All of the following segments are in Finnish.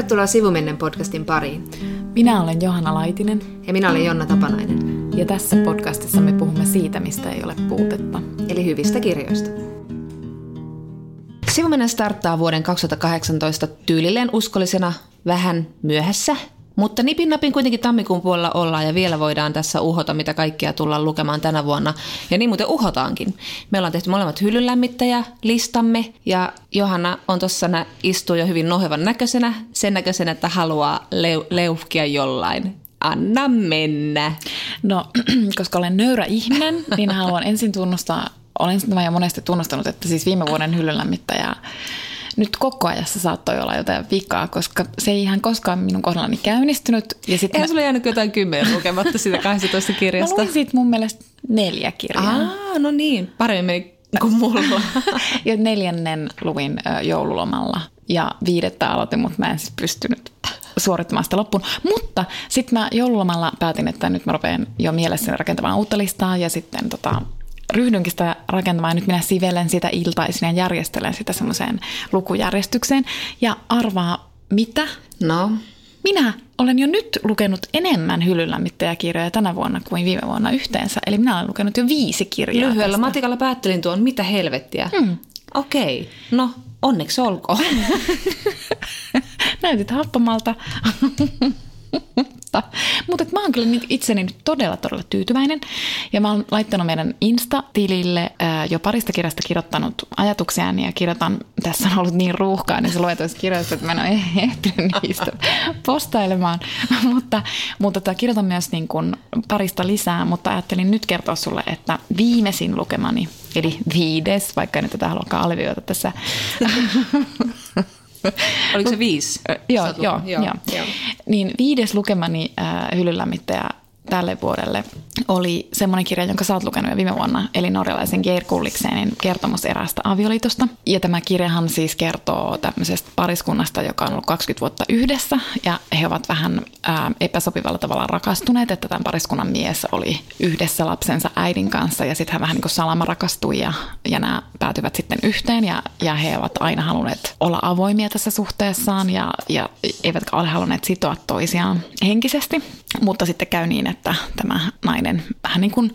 Tervetuloa Sivumennen podcastin pariin. Minä olen Johanna Laitinen. Ja minä olen Jonna Tapanainen. Ja tässä podcastissa me puhumme siitä, mistä ei ole puutetta. Eli hyvistä kirjoista. Sivumennen starttaa vuoden 2018 tyylilleen uskollisena vähän myöhässä, mutta nipin napin kuitenkin tammikuun puolella ollaan ja vielä voidaan tässä uhota, mitä kaikkia tullaan lukemaan tänä vuonna. Ja niin muuten uhotaankin. Me ollaan tehty molemmat hyllynlämmittäjä listamme ja Johanna on tuossa istuu jo hyvin nohevan näköisenä, sen näköisenä, että haluaa leu- leuhkia jollain. Anna mennä. No, koska olen nöyrä ihminen, niin haluan ensin tunnustaa, olen sitä jo monesti tunnustanut, että siis viime vuoden hyllynlämmittäjä nyt koko ajassa saattoi olla jotain vikaa, koska se ei ihan koskaan minun kohdallani käynnistynyt. Ja sit Eihän mä... sulla jäänyt jotain kymmenen lukematta sitä 12 kirjasta? Mä luin siitä mun mielestä neljä kirjaa. Ah, no niin, paremmin kuin mulla. ja neljännen luin joululomalla ja viidettä aloitin, mutta mä en siis pystynyt suorittamaan sitä loppuun. Mutta sitten mä joululomalla päätin, että nyt mä rupean jo mielessäni rakentamaan uutta listaa ja sitten tota, ryhdynkin sitä rakentamaan. Nyt minä sivelen sitä iltaisin ja järjestelen sitä semmoiseen lukujärjestykseen. Ja arvaa mitä? No? Minä olen jo nyt lukenut enemmän hyllylämmittäjäkirjoja tänä vuonna kuin viime vuonna yhteensä. Eli minä olen lukenut jo viisi kirjaa. Lyhyellä tästä. matikalla päättelin tuon, mitä helvettiä. Hmm. Okei, okay. no onneksi olkoon. Näytit happamalta. mutta, mutta mä oon kyllä itseni nyt todella, todella tyytyväinen. Ja mä oon laittanut meidän Insta-tilille ää, jo parista kirjasta kirjoittanut ajatuksiani ja kirjoitan, tässä on ollut niin ruuhkaa niin se luetuissa kirjoissa, että mä en ole ehtinyt niistä postailemaan. mutta, mutta tota, kirjoitan myös niin kuin parista lisää, mutta ajattelin nyt kertoa sulle, että viimeisin lukemani, eli viides, vaikka en tätä haluakaan alvioida tässä Oliko se viisi? joo, joo, joo, joo. Niin viides lukemani äh, hyllylämmittäjä tälle vuodelle oli semmoinen kirja, jonka sä oot lukenut jo viime vuonna, eli norjalaisen Geir Kulliksenin kertomus eräästä avioliitosta. Ja tämä kirjahan siis kertoo tämmöisestä pariskunnasta, joka on ollut 20 vuotta yhdessä, ja he ovat vähän ää, epäsopivalla tavalla rakastuneet, että tämän pariskunnan mies oli yhdessä lapsensa äidin kanssa, ja sitten hän vähän niin kuin salama rakastui, ja, ja nämä päätyvät sitten yhteen, ja, ja he ovat aina halunneet olla avoimia tässä suhteessaan, ja, ja eivätkä ole halunneet sitoa toisiaan henkisesti, mutta sitten käy niin, että tämä nainen vähän niin kuin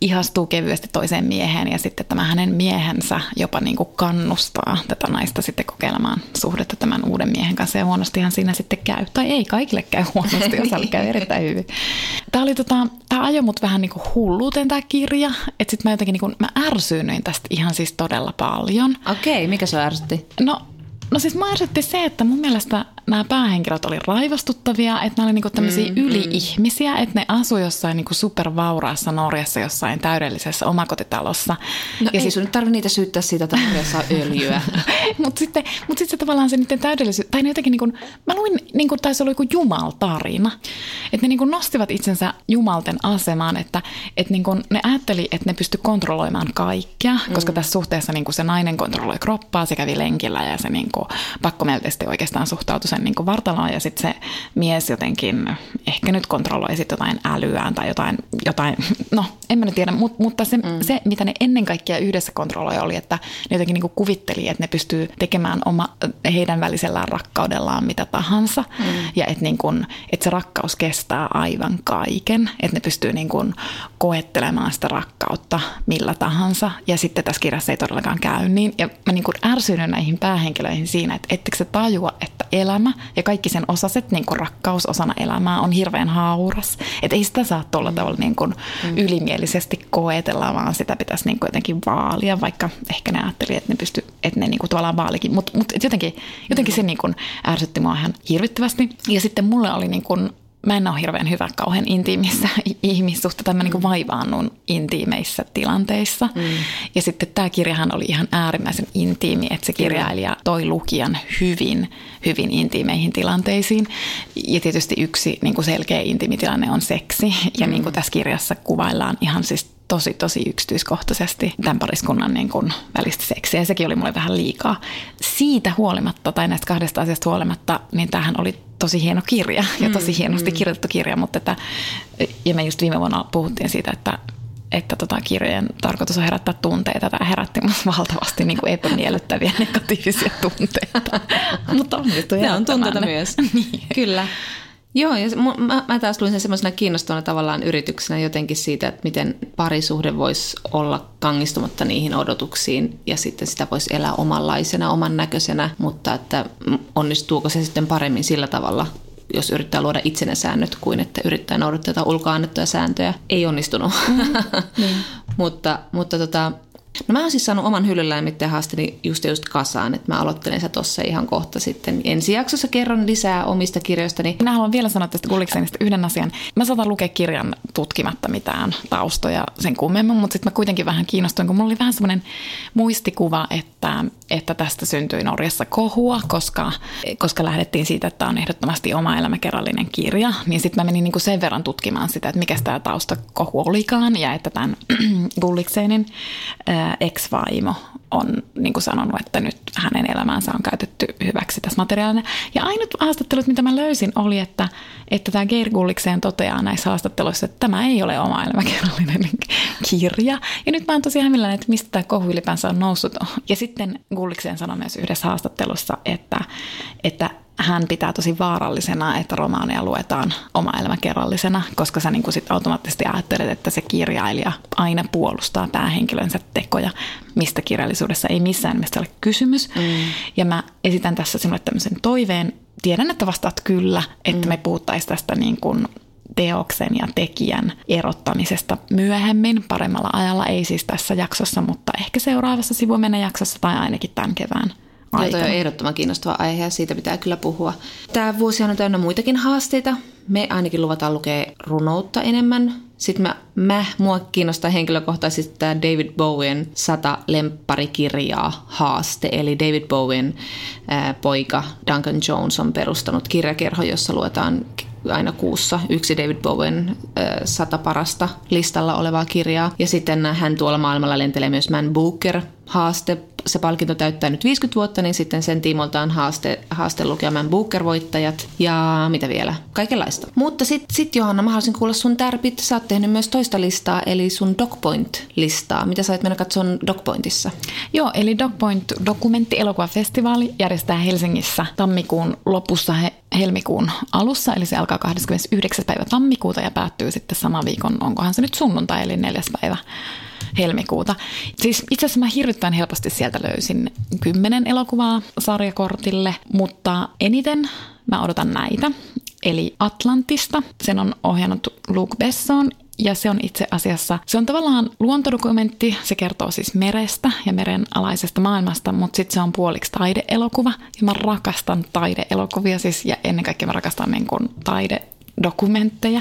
ihastuu kevyesti toiseen mieheen ja sitten tämä hänen miehensä jopa niin kuin kannustaa tätä naista sitten kokeilemaan suhdetta tämän uuden miehen kanssa ja huonostihan siinä sitten käy. Tai ei kaikille käy huonosti, osalle käy erittäin hyvin. Tämä, oli tota, tämä ajoi mut vähän niin kuin hulluuteen tämä kirja, että sitten mä jotenkin niin kuin, mä ärsyynnyin tästä ihan siis todella paljon. Okei, mikä se ärsytti? No No siis mä se, että mun mielestä nämä päähenkilöt oli raivostuttavia, että nämä oli niinku tämmöisiä mm, yli-ihmisiä, mm. että ne asui jossain niinku supervauraassa Norjassa jossain täydellisessä omakotitalossa. No ja ei sit... sun nyt tarvitse niitä syyttää siitä, että Norjassa on öljyä. Mutta sitten, mut sit se tavallaan se niiden täydellisyys, tai ne jotenkin niinku, mä luin, niinku, taisi olla joku jumaltarina, että ne niinku nostivat itsensä jumalten asemaan, että et niinku, ne ajatteli, että ne pysty kontrolloimaan kaikkea, mm. koska tässä suhteessa niinku se nainen kontrolloi kroppaa, se kävi lenkillä ja se niinku, pakkomielteisesti oikeastaan suhtautui sen niin kuin vartaloon ja sitten se mies jotenkin ehkä nyt kontrolloi sitten jotain älyään tai jotain, jotain no en mä nyt tiedä, mutta, mutta se, mm. se, mitä ne ennen kaikkea yhdessä kontrolloi oli, että ne jotenkin niin kuin kuvitteli, että ne pystyy tekemään oma, heidän välisellään rakkaudellaan mitä tahansa mm. ja että, niin kuin, että se rakkaus kestää aivan kaiken, että ne pystyy niin kuin koettelemaan sitä rakkautta millä tahansa ja sitten tässä kirjassa ei todellakaan käy niin ja mä niin kuin ärsynyn näihin päähenkilöihin siinä, että ettekö se tajua, että elämä ja kaikki sen osaset, niin kuin rakkaus osana elämää on hirveän hauras. Että ei sitä saa tuolla mm. tavalla niin kuin mm. ylimielisesti koetella, vaan sitä pitäisi niin kuin jotenkin vaalia, vaikka ehkä ne ajatteli, että ne pysty, että ne niin kuin tavallaan vaalikin. Mutta mut, jotenkin, jotenkin se niin kuin ärsytti mua ihan hirvittävästi. Ja sitten mulle oli niin kuin mä en ole hirveän hyvä kauhean intiimissä ihmissuhteita, mä niin vaivaannun intiimeissä tilanteissa. Mm. Ja sitten tämä kirjahan oli ihan äärimmäisen intiimi, että se kirjailija toi lukijan hyvin, hyvin intiimeihin tilanteisiin. Ja tietysti yksi niin kuin selkeä intiimitilanne on seksi. Ja mm. niin kuin tässä kirjassa kuvaillaan ihan siis tosi, tosi yksityiskohtaisesti tämän pariskunnan niin kuin välistä seksiä. Ja sekin oli mulle vähän liikaa. Siitä huolimatta, tai näistä kahdesta asiasta huolimatta, niin tämähän oli tosi hieno kirja ja tosi mm, hienosti mm. kirjoitettu kirja, mutta että, ja me just viime vuonna puhuttiin siitä, että että tota kirjojen tarkoitus on herättää tunteita. Tämä herätti valtavasti niin kuin epämiellyttäviä negatiivisia tunteita. Mutta onnistui Ne on tunteita myös. niin. Kyllä. Joo, ja mä, mä taas luin sen semmoisena kiinnostavana tavallaan yrityksenä jotenkin siitä, että miten parisuhde voisi olla kangistumatta niihin odotuksiin ja sitten sitä voisi elää omanlaisena, oman näköisenä, mutta että onnistuuko se sitten paremmin sillä tavalla, jos yrittää luoda itsenne säännöt kuin että yrittää noudattaa jotain ulkoa annettuja sääntöjä. Ei onnistunut. Mm, niin. mutta mutta tota, No mä oon siis saanut oman hyllyläimittäjän haasteni just just kasaan, että mä aloittelen se tossa ihan kohta sitten. Ensi jaksossa kerron lisää omista kirjoistani. Minä haluan vielä sanoa tästä Gulliksenista yhden asian. Mä saatan lukea kirjan tutkimatta mitään taustoja sen kummemmin, mutta sitten mä kuitenkin vähän kiinnostuin, kun mulla oli vähän semmoinen muistikuva, että, että tästä syntyi Norjassa kohua, koska, koska lähdettiin siitä, että tämä on ehdottomasti oma elämäkerrallinen kirja, niin sitten mä menin niinku sen verran tutkimaan sitä, että mikä tämä taustakohu olikaan ja että tämän Gulliksenin ex-vaimo on niin kuin sanonut, että nyt hänen elämänsä on käytetty hyväksi tässä materiaalina. Ja ainut haastattelut, mitä mä löysin, oli, että, että tämä Geir Gullikseen toteaa näissä haastatteluissa, että tämä ei ole oma elämäkerrallinen kirja. Ja nyt mä oon tosi hämillään, että mistä tämä kohu ylipäänsä on noussut. Ja sitten Gullikseen sanoi myös yhdessä haastattelussa, että, että hän pitää tosi vaarallisena, että romaaneja luetaan oma elämäkerrallisena, koska sä niin sit automaattisesti ajattelet, että se kirjailija aina puolustaa päähenkilönsä tekoja, mistä kirjallisuudessa ei missään nimessä ole kysymys. Mm. Ja mä esitän tässä sinulle tämmöisen toiveen. Tiedän, että vastaat kyllä, että mm. me puhuttaisiin tästä niin kuin teoksen ja tekijän erottamisesta myöhemmin paremmalla ajalla, ei siis tässä jaksossa, mutta ehkä seuraavassa sivumennen jaksossa tai ainakin tämän kevään aikana. Joo, on ehdottoman kiinnostava aihe ja siitä pitää kyllä puhua. Tämä vuosi on täynnä muitakin haasteita. Me ainakin luvataan lukea runoutta enemmän. Sitten mä, mä mua kiinnostaa henkilökohtaisesti tämä David Bowen sata lempparikirjaa haaste. Eli David Bowen ää, poika Duncan Jones on perustanut kirjakerho, jossa luetaan aina kuussa yksi David Bowen sata parasta listalla olevaa kirjaa. Ja sitten hän tuolla maailmalla lentelee myös Man Booker haaste se palkinto täyttää nyt 50 vuotta, niin sitten sen tiimolta on haaste, haaste lukemaan Booker-voittajat ja mitä vielä, kaikenlaista. Mutta sitten sit Johanna, mä haluaisin kuulla sun tärpit. Sä oot tehnyt myös toista listaa, eli sun DocPoint-listaa. Mitä sä et mennä katsoa DocPointissa? Joo, eli DocPoint dokumentti-elokuvafestivaali järjestää Helsingissä tammikuun lopussa he, helmikuun alussa, eli se alkaa 29. päivä tammikuuta ja päättyy sitten sama viikon, onkohan se nyt sunnuntai, eli neljäs päivä helmikuuta. Siis itse asiassa mä hirvittävän helposti sieltä löysin kymmenen elokuvaa sarjakortille, mutta eniten mä odotan näitä. Eli Atlantista, sen on ohjannut Luke Besson ja se on itse asiassa, se on tavallaan luontodokumentti, se kertoo siis merestä ja meren alaisesta maailmasta, mutta sitten se on puoliksi taideelokuva. Ja mä rakastan taideelokuvia siis, ja ennen kaikkea mä rakastan niin taide dokumentteja.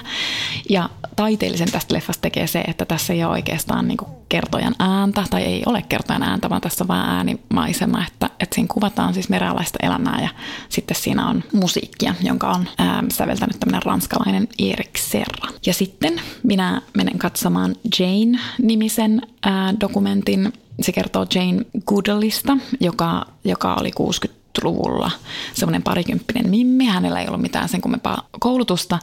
Ja taiteellisen tästä leffasta tekee se, että tässä ei ole oikeastaan niin kertojan ääntä, tai ei ole kertojan ääntä, vaan tässä on vain äänimaisema, että, että siinä kuvataan siis merealaista elämää ja sitten siinä on musiikkia, jonka on ää, säveltänyt tämmöinen ranskalainen Erik Serra. Ja sitten minä menen katsomaan Jane-nimisen ää, dokumentin, se kertoo Jane Goodallista, joka, joka oli 60 luvulla semmoinen parikymppinen mimmi. Hänellä ei ollut mitään sen kummempaa koulutusta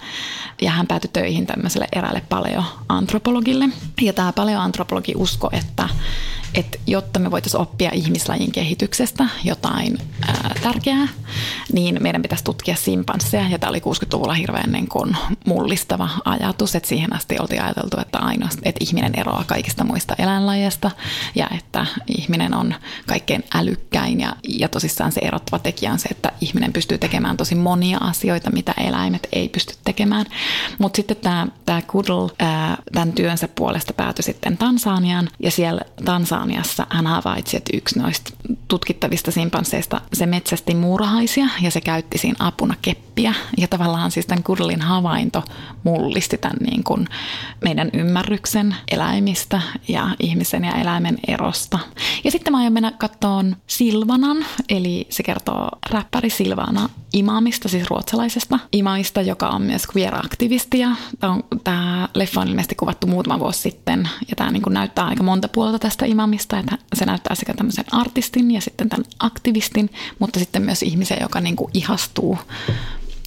ja hän päätyi töihin tämmöiselle eräälle paleoantropologille. Ja tämä paleoantropologi usko, että että jotta me voitaisiin oppia ihmislajin kehityksestä jotain ää, tärkeää, niin meidän pitäisi tutkia simpansseja. Ja tämä oli 60-luvulla hirveän niin kuin mullistava ajatus, että siihen asti oltiin ajateltu, että ainoastaan, että ihminen eroaa kaikista muista eläinlajeista ja että ihminen on kaikkein älykkäin ja, ja tosissaan se erottava tekijä on se, että ihminen pystyy tekemään tosi monia asioita, mitä eläimet ei pysty tekemään. Mutta sitten tämä, tämä Kudl tämän työnsä puolesta päätyi sitten Tansaniaan ja siellä Tansaniaan Tansaniassa hän havaitsi, että yksi noista tutkittavista simpansseista se metsästi muurahaisia ja se käytti siinä apuna keppiä. Ja tavallaan siis tämän Kudlin havainto mullisti tämän niin kuin meidän ymmärryksen eläimistä ja ihmisen ja eläimen erosta. Ja sitten mä aion mennä kattoon Silvanan, eli se kertoo räppäri Silvana Imamista, siis ruotsalaisesta imamista, joka on myös queer-aktivisti. Tämä leffa on ilmeisesti kuvattu muutama vuosi sitten ja tämä niin näyttää aika monta puolta tästä imamista osaamista, että se näyttää sekä tämmöisen artistin ja sitten tämän aktivistin, mutta sitten myös ihmisen, joka niin kuin ihastuu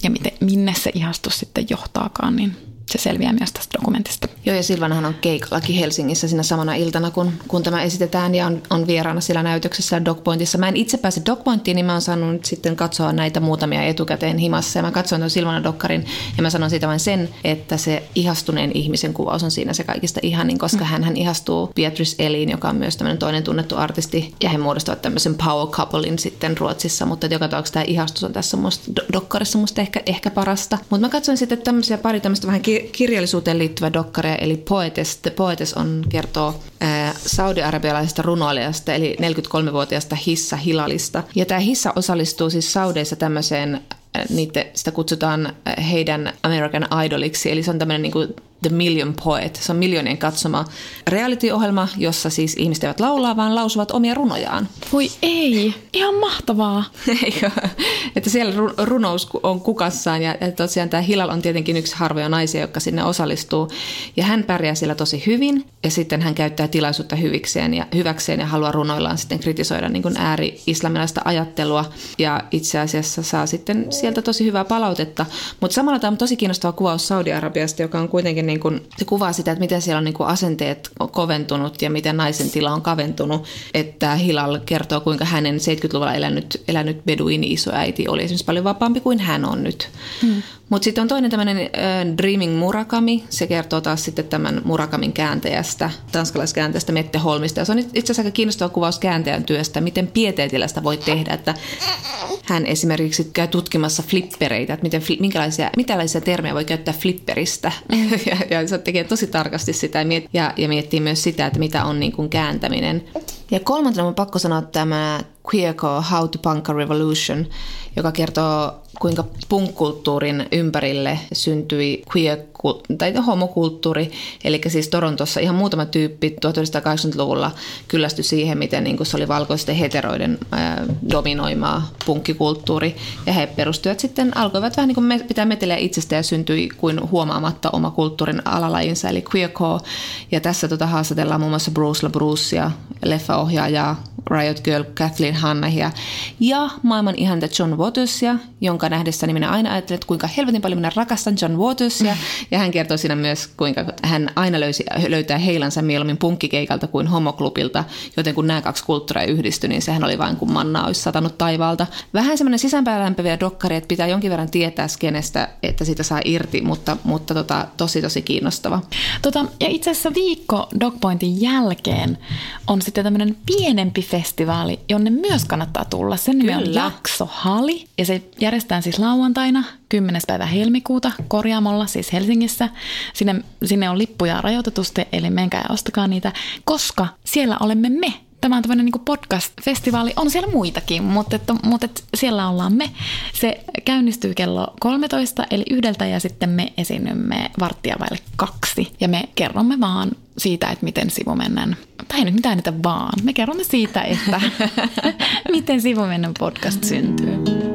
ja miten, minne se ihastus sitten johtaakaan, niin se se selviää myös tästä dokumentista. Joo, ja Silvanahan on keikallakin Helsingissä siinä samana iltana, kun, kun tämä esitetään ja on, on vieraana siellä näytöksessä Dogpointissa. Mä en itse pääse Dogpointtiin, niin mä oon saanut nyt sitten katsoa näitä muutamia etukäteen himassa. Ja mä katsoin tuon Silvana Dokkarin ja mä sanon siitä vain sen, että se ihastuneen ihmisen kuvaus on siinä se kaikista ihanin, koska mm. hän ihastuu Beatrice Eliin, joka on myös tämmöinen toinen tunnettu artisti. Ja he muodostavat tämmöisen power couplein sitten Ruotsissa, mutta joka tapauksessa tämä ihastus on tässä musta, Dokkarissa musta ehkä, ehkä parasta. Mutta mä katsoin sitten tämmöisiä pari tämmöistä vähän kirjallisuuteen liittyvää dokkaria, eli Poetes. The Poetes on, kertoo saudi-arabialaisesta runoilijasta, eli 43-vuotiaasta Hissa Hilalista. Ja tämä Hissa osallistuu siis Saudeissa tämmöiseen niitä, sitä kutsutaan heidän American Idoliksi, eli se on tämmöinen niin kuin The Million Poet. Se on miljoonien katsoma reality-ohjelma, jossa siis ihmiset eivät laulaa, vaan lausuvat omia runojaan. Voi ei, ihan mahtavaa. Eikö? Että siellä runous on kukassaan ja, tosiaan tämä Hilal on tietenkin yksi harvoja naisia, jotka sinne osallistuu. Ja hän pärjää siellä tosi hyvin ja sitten hän käyttää tilaisuutta hyvikseen ja, hyväkseen ja haluaa runoillaan sitten kritisoida niin kuin ääri-islamilaista ajattelua ja itse asiassa saa sitten sieltä tosi hyvää palautetta. Mutta samalla tämä on tosi kiinnostava kuvaus Saudi-Arabiasta, joka on kuitenkin niin kuin, se kuvaa sitä, että miten siellä on niin kuin asenteet koventunut ja miten naisen tila on kaventunut. Että Hilal kertoo, kuinka hänen 70-luvulla elänyt, elänyt beduini isoäiti oli esimerkiksi paljon vapaampi kuin hän on nyt. Hmm. Mutta sitten on toinen tämmöinen äh, Dreaming Murakami. Se kertoo taas sitten tämän Murakamin kääntäjästä, tanskalaiskääntäjästä Mette Holmista. Ja se on itse asiassa aika kiinnostava kuvaus kääntäjän työstä, miten pieteetillä sitä voi tehdä. Että hän esimerkiksi käy tutkimassa flippereitä, että miten, minkälaisia, minkälaisia termejä voi käyttää flipperistä. Mm. ja, ja se tekee tosi tarkasti sitä ja, miet, ja, ja miettii myös sitä, että mitä on niin kuin kääntäminen. Ja kolmantena on pakko sanoa tämä Queerco How to Punk a Revolution, joka kertoo kuinka punkkulttuurin ympärille syntyi queer tai homokulttuuri. Eli siis Torontossa ihan muutama tyyppi 1980-luvulla kyllästyi siihen, miten niin se oli valkoisten heteroiden ää, dominoimaa punkkikulttuuri. Ja he perustuivat sitten, alkoivat vähän niin kuin pitää meteliä itsestä ja syntyi kuin huomaamatta oma kulttuurin alalajinsa, eli queercore. Ja tässä tota haastatellaan muun muassa Bruce LaBrucea, leffaohjaajaa, Riot Girl Kathleen Hannahia ja maailman ihanta John Watersia, jonka nähdessäni minä aina ajattelen, että kuinka helvetin paljon minä rakastan John Watersia. Mm. Ja hän kertoo siinä myös, kuinka hän aina löysi, löytää heilansa mieluummin punkkikeikalta kuin homoklubilta, joten kun nämä kaksi kulttuuria yhdistyi, niin sehän oli vain kuin manna olisi satanut taivaalta. Vähän semmoinen sisäänpäin dokkari, että pitää jonkin verran tietää skenestä, että sitä saa irti, mutta, mutta tota, tosi tosi kiinnostava. Tota, ja itse asiassa viikko Dogpointin jälkeen on sitten tämmöinen pienempi festivaali, jonne myös kannattaa tulla. Sen nimi on Jakso Hali ja se järjestetään siis lauantaina 10. päivä helmikuuta Korjaamolla, siis Helsingissä. Sinne, sinne on lippuja rajoitetusti, eli menkää ja ostakaa niitä, koska siellä olemme me. Tämä on tämmöinen niin podcast-festivaali. On siellä muitakin, mutta, että, mutta että siellä ollaan me. Se käynnistyy kello 13, eli yhdeltä, ja sitten me esiinnymme varttia vaille kaksi. Ja me kerromme vaan siitä, että miten sivumennen, tai ei nyt mitään niitä vaan, me kerromme siitä, että miten sivumennen podcast syntyy.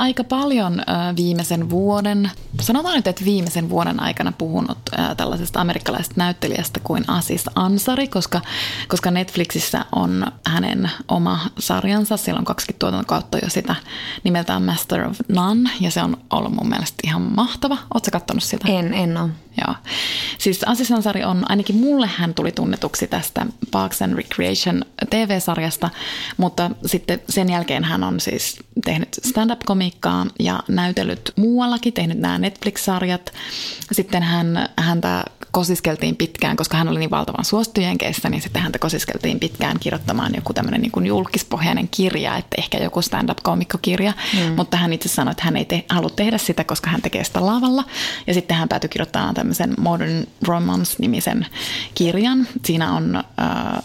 Aika paljon viimeisen vuoden, sanotaan nyt, että viimeisen vuoden aikana puhunut tällaisesta amerikkalaisesta näyttelijästä kuin Asis Ansari, koska, koska Netflixissä on hänen oma sarjansa, siellä on kaksi tuotantokautta jo sitä nimeltään Master of None, ja se on ollut mun mielestä ihan mahtava. Ootko kattonut sitä? En, en ole. Joo. Siis Ansari on, ainakin mulle hän tuli tunnetuksi tästä Parks and Recreation TV-sarjasta, mutta sitten sen jälkeen hän on siis tehnyt stand-up-komiikkaa ja näytellyt muuallakin, tehnyt nämä Netflix-sarjat. Sitten hän, häntä kosiskeltiin pitkään, koska hän oli niin valtavan suosittu Jenkeissä, niin sitten häntä kosiskeltiin pitkään kirjoittamaan joku tämmöinen niin julkispohjainen kirja, että ehkä joku stand-up-komikkokirja, mm. mutta hän itse sanoi, että hän ei te- halua tehdä sitä, koska hän tekee sitä lavalla. Ja sitten hän päätyi kirjoittamaan tämmöisen Modern Romance-nimisen kirjan. Siinä on äh,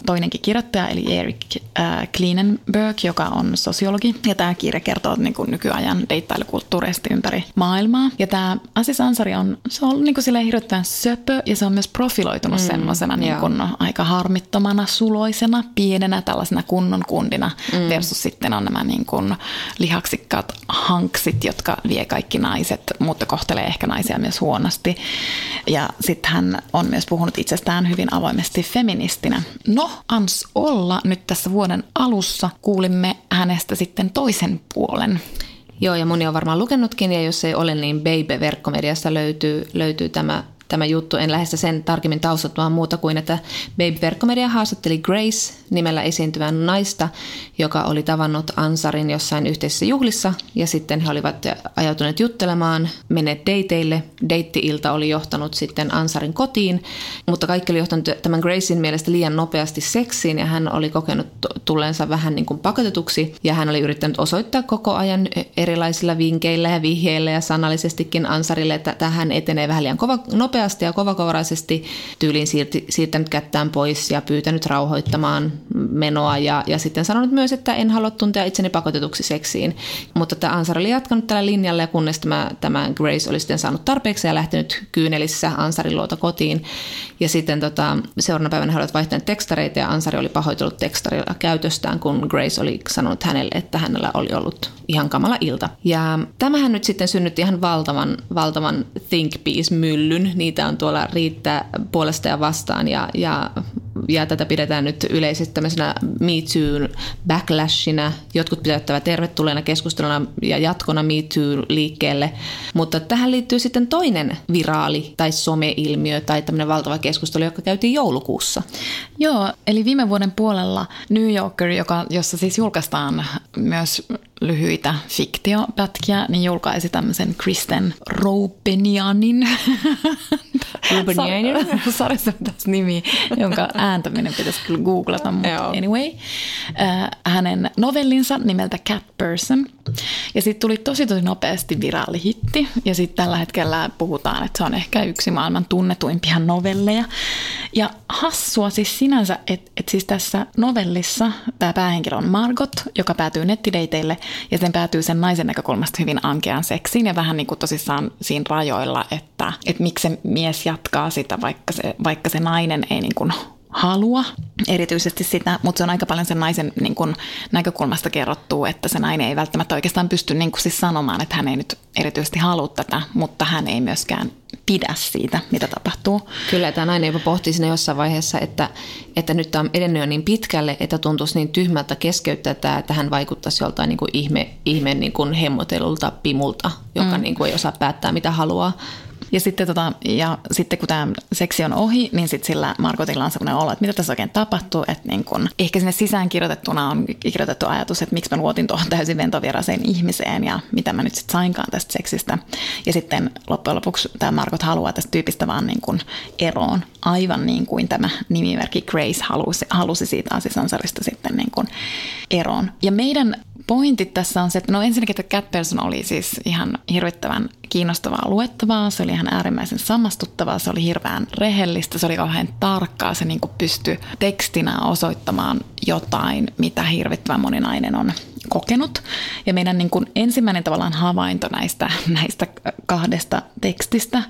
toinenkin kirjoittaja, eli Eric äh, Klinenberg, joka on sosiologi. Ja tämä kirja kertoo niin kuin nykyajan deittailukulttuureista ympäri maailmaa. Ja tämä Asis Ansari on, se on niin kuin hirveän söpö ja Ja se on myös profiloitunut mm, semmoisena niin kun aika harmittomana, suloisena, pienenä tällaisena kunnon kundina mm. versus sitten on nämä niin kun lihaksikkaat hanksit, jotka vie kaikki naiset, mutta kohtelee ehkä naisia myös huonosti. Ja sitten hän on myös puhunut itsestään hyvin avoimesti feministinä. No, ans olla nyt tässä vuoden alussa kuulimme hänestä sitten toisen puolen. Joo, ja moni on varmaan lukenutkin, ja jos ei ole, niin Baby-verkkomediasta löytyy, löytyy tämä tämä juttu. En lähde sen tarkemmin taustattamaan muuta kuin, että Baby Verkkomedia haastatteli Grace nimellä esiintyvän naista, joka oli tavannut Ansarin jossain yhteisessä juhlissa. Ja sitten he olivat ajautuneet juttelemaan, menneet dateille. Deitti-ilta oli johtanut sitten Ansarin kotiin, mutta kaikki oli johtanut tämän Gracein mielestä liian nopeasti seksiin. Ja hän oli kokenut tulleensa vähän niin kuin pakotetuksi. Ja hän oli yrittänyt osoittaa koko ajan erilaisilla vinkeillä ja vihjeillä ja sanallisestikin Ansarille, että tähän etenee vähän liian kova, nopeasti ja kovakovaraisesti tyyliin siirti, siirtänyt kättään pois ja pyytänyt rauhoittamaan menoa ja, ja sitten sanonut myös, että en halua tuntea itseni pakotetuksi seksiin. Mutta tämä Ansar oli jatkanut tällä linjalla ja kunnes tämä, tämä Grace oli sitten saanut tarpeeksi ja lähtenyt kyynelissä Ansarin luota kotiin. Ja sitten tota, seuraavana päivänä he olivat vaihtaneet tekstareita ja Ansari oli pahoitellut tekstarilla käytöstään, kun Grace oli sanonut hänelle, että hänellä oli ollut ihan kamala ilta. Ja tämähän nyt sitten synnytti ihan valtavan, valtavan think piece-myllyn. Niitä on tuolla riittää puolesta ja vastaan ja, ja ja tätä pidetään nyt yleisesti tämmöisenä Me Too backlashina. Jotkut pitäyttävät tervetulleena keskusteluna ja jatkona Me Too-liikkeelle. Mutta tähän liittyy sitten toinen viraali tai someilmiö tai tämmöinen valtava keskustelu, joka käytiin joulukuussa. Joo, eli viime vuoden puolella New Yorker, joka, jossa siis julkaistaan myös lyhyitä fiktiopätkiä, niin julkaisi tämmöisen Kristen Roupenianin. Roupenianin? Sarjassa nimi, jonka ääntäminen pitäisi kyllä googlata, mutta anyway. Äh, hänen novellinsa nimeltä Cat Person. Ja sitten tuli tosi tosi nopeasti viraalihitti. Ja sitten tällä hetkellä puhutaan, että se on ehkä yksi maailman tunnetuimpia novelleja. Ja hassua siis sinänsä, että et siis tässä novellissa tämä päähenkilö on Margot, joka päätyy nettideiteille ja sen päätyy sen naisen näkökulmasta hyvin ankeaan seksiin ja vähän niin kuin tosissaan siinä rajoilla, että, että miksi se mies jatkaa sitä, vaikka se, vaikka se nainen ei niin kuin halua erityisesti sitä, mutta se on aika paljon sen naisen niin kun, näkökulmasta kerrottu, että se nainen ei välttämättä oikeastaan pysty niin kun, siis sanomaan, että hän ei nyt erityisesti halua tätä, mutta hän ei myöskään pidä siitä, mitä tapahtuu. Kyllä, tämä nainen jopa pohti sinne jossain vaiheessa, että, että nyt tämä on edennyt jo niin pitkälle, että tuntuisi niin tyhmältä keskeyttää tämä, että hän vaikuttaisi joltain niin kuin ihme, ihme niin kuin hemmotelulta pimulta, joka mm. niin kuin ei osaa päättää, mitä haluaa. Ja sitten, tota, ja sitten kun tämä seksi on ohi, niin sitten sillä Markotilla on sellainen olo, että mitä tässä oikein tapahtuu. Että niin kun, ehkä sinne sisään kirjoitettuna on kirjoitettu ajatus, että miksi mä luotin tuohon täysin ventovieraiseen ihmiseen ja mitä mä nyt sitten sainkaan tästä seksistä. Ja sitten loppujen lopuksi tämä Markot haluaa tästä tyypistä vaan niin kun eroon, aivan niin kuin tämä nimimerkki Grace halusi, halusi siitä asiansarista sitten niin kun eroon. Ja meidän pointit tässä on se, että no ensinnäkin, että Cat Person oli siis ihan hirvittävän kiinnostavaa luettavaa, se oli ihan äärimmäisen samastuttavaa, se oli hirveän rehellistä, se oli kauhean tarkkaa, se niin pystyi tekstinä osoittamaan jotain, mitä hirvittävän moninainen on kokenut. Ja meidän niin kuin ensimmäinen tavallaan havainto näistä, näistä kahdesta tekstistä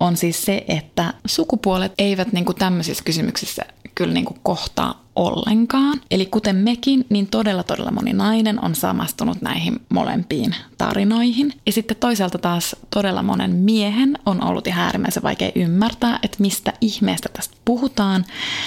on siis se, että sukupuolet eivät niin kuin tämmöisissä kysymyksissä kyllä niin kuin kohtaa ollenkaan. Eli kuten mekin, niin todella todella moni nainen on samastunut näihin molempiin tarinoihin. Ja sitten toisaalta taas todella monen miehen on ollut ihan äärimmäisen vaikea ymmärtää, että mistä ihmeestä tästä puhutaan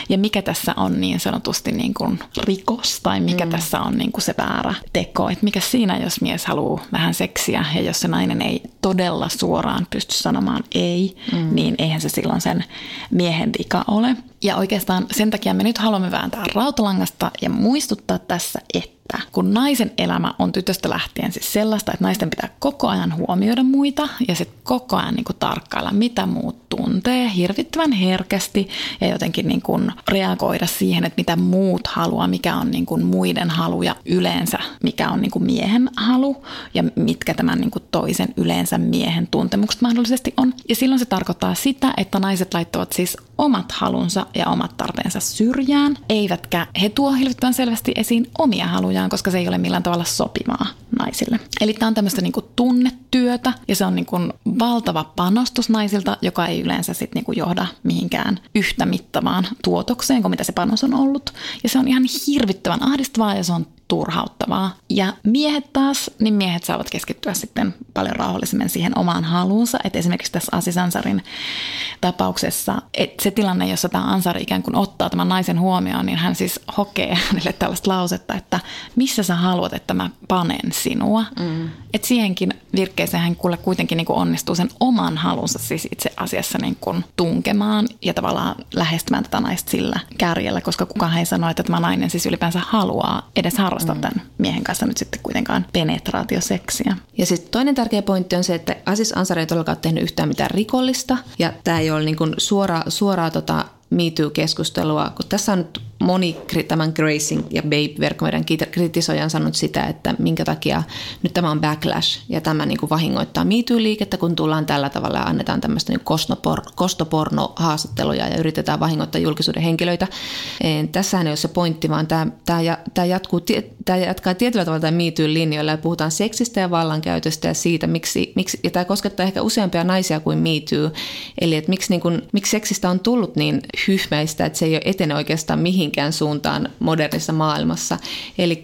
ja mikä tässä on niin sanotusti niin kuin rikos tai mikä mm. tässä on niin kuin se väärä teko. Että mikä siinä, jos mies haluaa vähän seksiä ja jos se nainen ei todella suoraan pysty sanomaan ei, mm. niin eihän se silloin sen miehen vika ole. Ja oikeastaan sen takia me nyt haluamme vääntää rautalangasta ja muistuttaa tässä, että kun naisen elämä on tytöstä lähtien siis sellaista, että naisten pitää koko ajan huomioida muita ja sitten koko ajan niin kuin tarkkailla, mitä muut tuntee hirvittävän herkästi ja jotenkin niin kuin reagoida siihen, että mitä muut haluaa, mikä on niin kuin muiden halu ja yleensä mikä on niin kuin miehen halu ja mitkä tämän niin kuin toisen yleensä miehen tuntemukset mahdollisesti on. Ja silloin se tarkoittaa sitä, että naiset laittavat siis omat halunsa ja omat tarpeensa syrjään, eivätkä he tuo hirvittävän selvästi esiin omia haluja tosiaan, koska se ei ole millään tavalla sopivaa naisille. Eli tämä on tämmöistä niinku tunnetyötä ja se on niinku valtava panostus naisilta, joka ei yleensä sit niinku johda mihinkään yhtä mittavaan tuotokseen kuin mitä se panos on ollut. Ja se on ihan hirvittävän ahdistavaa ja se on turhauttavaa. Ja miehet taas, niin miehet saavat keskittyä sitten paljon rauhallisemmin siihen omaan haluunsa. Että esimerkiksi tässä Asis Ansarin tapauksessa, että se tilanne, jossa tämä Ansari ikään kuin ottaa tämän naisen huomioon, niin hän siis hokee hänelle tällaista lausetta, että missä sä haluat, että mä panen sinua. Mm. Että siihenkin virkkeeseen hän kuule kuitenkin niin kuin onnistuu sen oman halunsa siis itse asiassa niin kuin tunkemaan ja tavallaan lähestymään tätä naista sillä kärjellä, koska kukaan ei sano, että tämä nainen siis ylipäänsä haluaa edes harrastaa harrasta mm. tämän miehen kanssa nyt sitten kuitenkaan penetraatioseksiä. Ja sitten toinen tärkeä pointti on se, että Asis Ansari ei todellakaan tehnyt yhtään mitään rikollista. Ja tämä ei ole niin kuin suora, suoraa tota MeToo-keskustelua, kun tässä on nyt moni tämän Gracing ja Babe-verkkomeidän kritisoijan sanonut sitä, että minkä takia nyt tämä on backlash ja tämä niin kuin vahingoittaa MeToo-liikettä, kun tullaan tällä tavalla ja annetaan tämmöistä niin kostopor- kostoporno-haastatteluja ja yritetään vahingoittaa julkisuuden henkilöitä. Tässähän ei ole se pointti, vaan tämä, tämä, tämä, jatkuu, tämä jatkaa tietyllä tavalla tämän MeToo-linjoilla ja puhutaan seksistä ja vallankäytöstä ja siitä, miksi, miksi ja tämä koskettaa ehkä useampia naisia kuin MeToo, eli että miksi, niin kuin, miksi seksistä on tullut niin hyhmäistä, että se ei ole etene oikeastaan mihinkään suuntaan modernissa maailmassa. Eli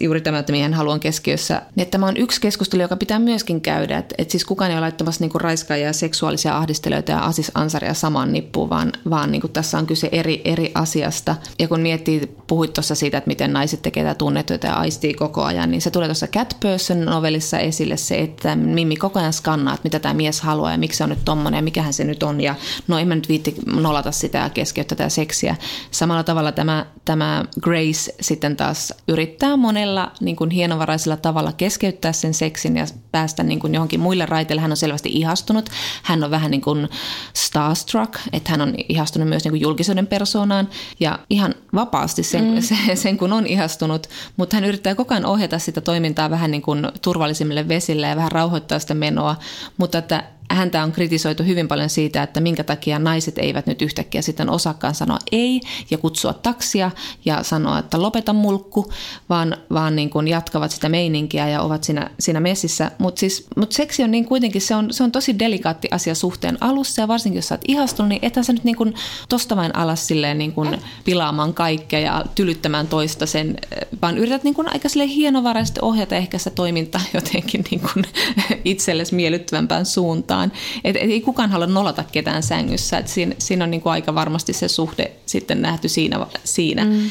juuri tämä, että miehen haluan keskiössä. Niin tämä on yksi keskustelu, joka pitää myöskin käydä. Että, että siis kukaan ei ole laittamassa niin raiskaajia, seksuaalisia ahdistelijoita ja Asis Ansaria saman nippuun, vaan, vaan niin tässä on kyse eri, eri asiasta. Ja kun miettii, puhuit tuossa siitä, että miten naiset tekevät tätä tunnetyötä ja aistii koko ajan, niin se tulee tuossa Cat Person novellissa esille se, että Mimmi koko ajan skannaa, että mitä tämä mies haluaa ja miksi se on nyt tommonen ja mikähän se nyt on. Ja no en mä nyt viitti nolata sitä ja keskeyttää tätä seksiä. Samalla tavalla tämä, tämä Grace sitten taas yrittää monella niin kuin hienovaraisella tavalla keskeyttää sen seksin ja päästä niin kuin johonkin muille raiteille. Hän on selvästi ihastunut. Hän on vähän niin kuin starstruck, että hän on ihastunut myös niin kuin julkisuuden persoonaan ja ihan vapaasti sen, mm. sen, sen kun on ihastunut, mutta hän yrittää koko ajan ohjata sitä toimintaa vähän niin kuin turvallisimmille vesille ja vähän rauhoittaa sitä menoa, mutta että häntä on kritisoitu hyvin paljon siitä, että minkä takia naiset eivät nyt yhtäkkiä sitten osakkaan sanoa ei ja kutsua taksia ja sanoa, että lopeta mulkku, vaan, vaan niin kuin jatkavat sitä meininkiä ja ovat siinä, siinä messissä. Mutta siis, mut seksi on niin kuitenkin, se on, se on tosi delikaatti asia suhteen alussa ja varsinkin jos sä oot ihastunut, niin ethän sä nyt niin kuin tosta vain alas silleen niin kuin pilaamaan kaikkea ja tylyttämään toista sen, vaan yrität niin kuin aika silleen hienovaraisesti ohjata ehkä sitä toimintaa jotenkin niin kuin itsellesi miellyttävämpään suuntaan suuntaan. Et, et ei kukaan halua nolata ketään sängyssä. Et siinä, siinä on niin kuin aika varmasti se suhde sitten nähty siinä. siinä. Mm.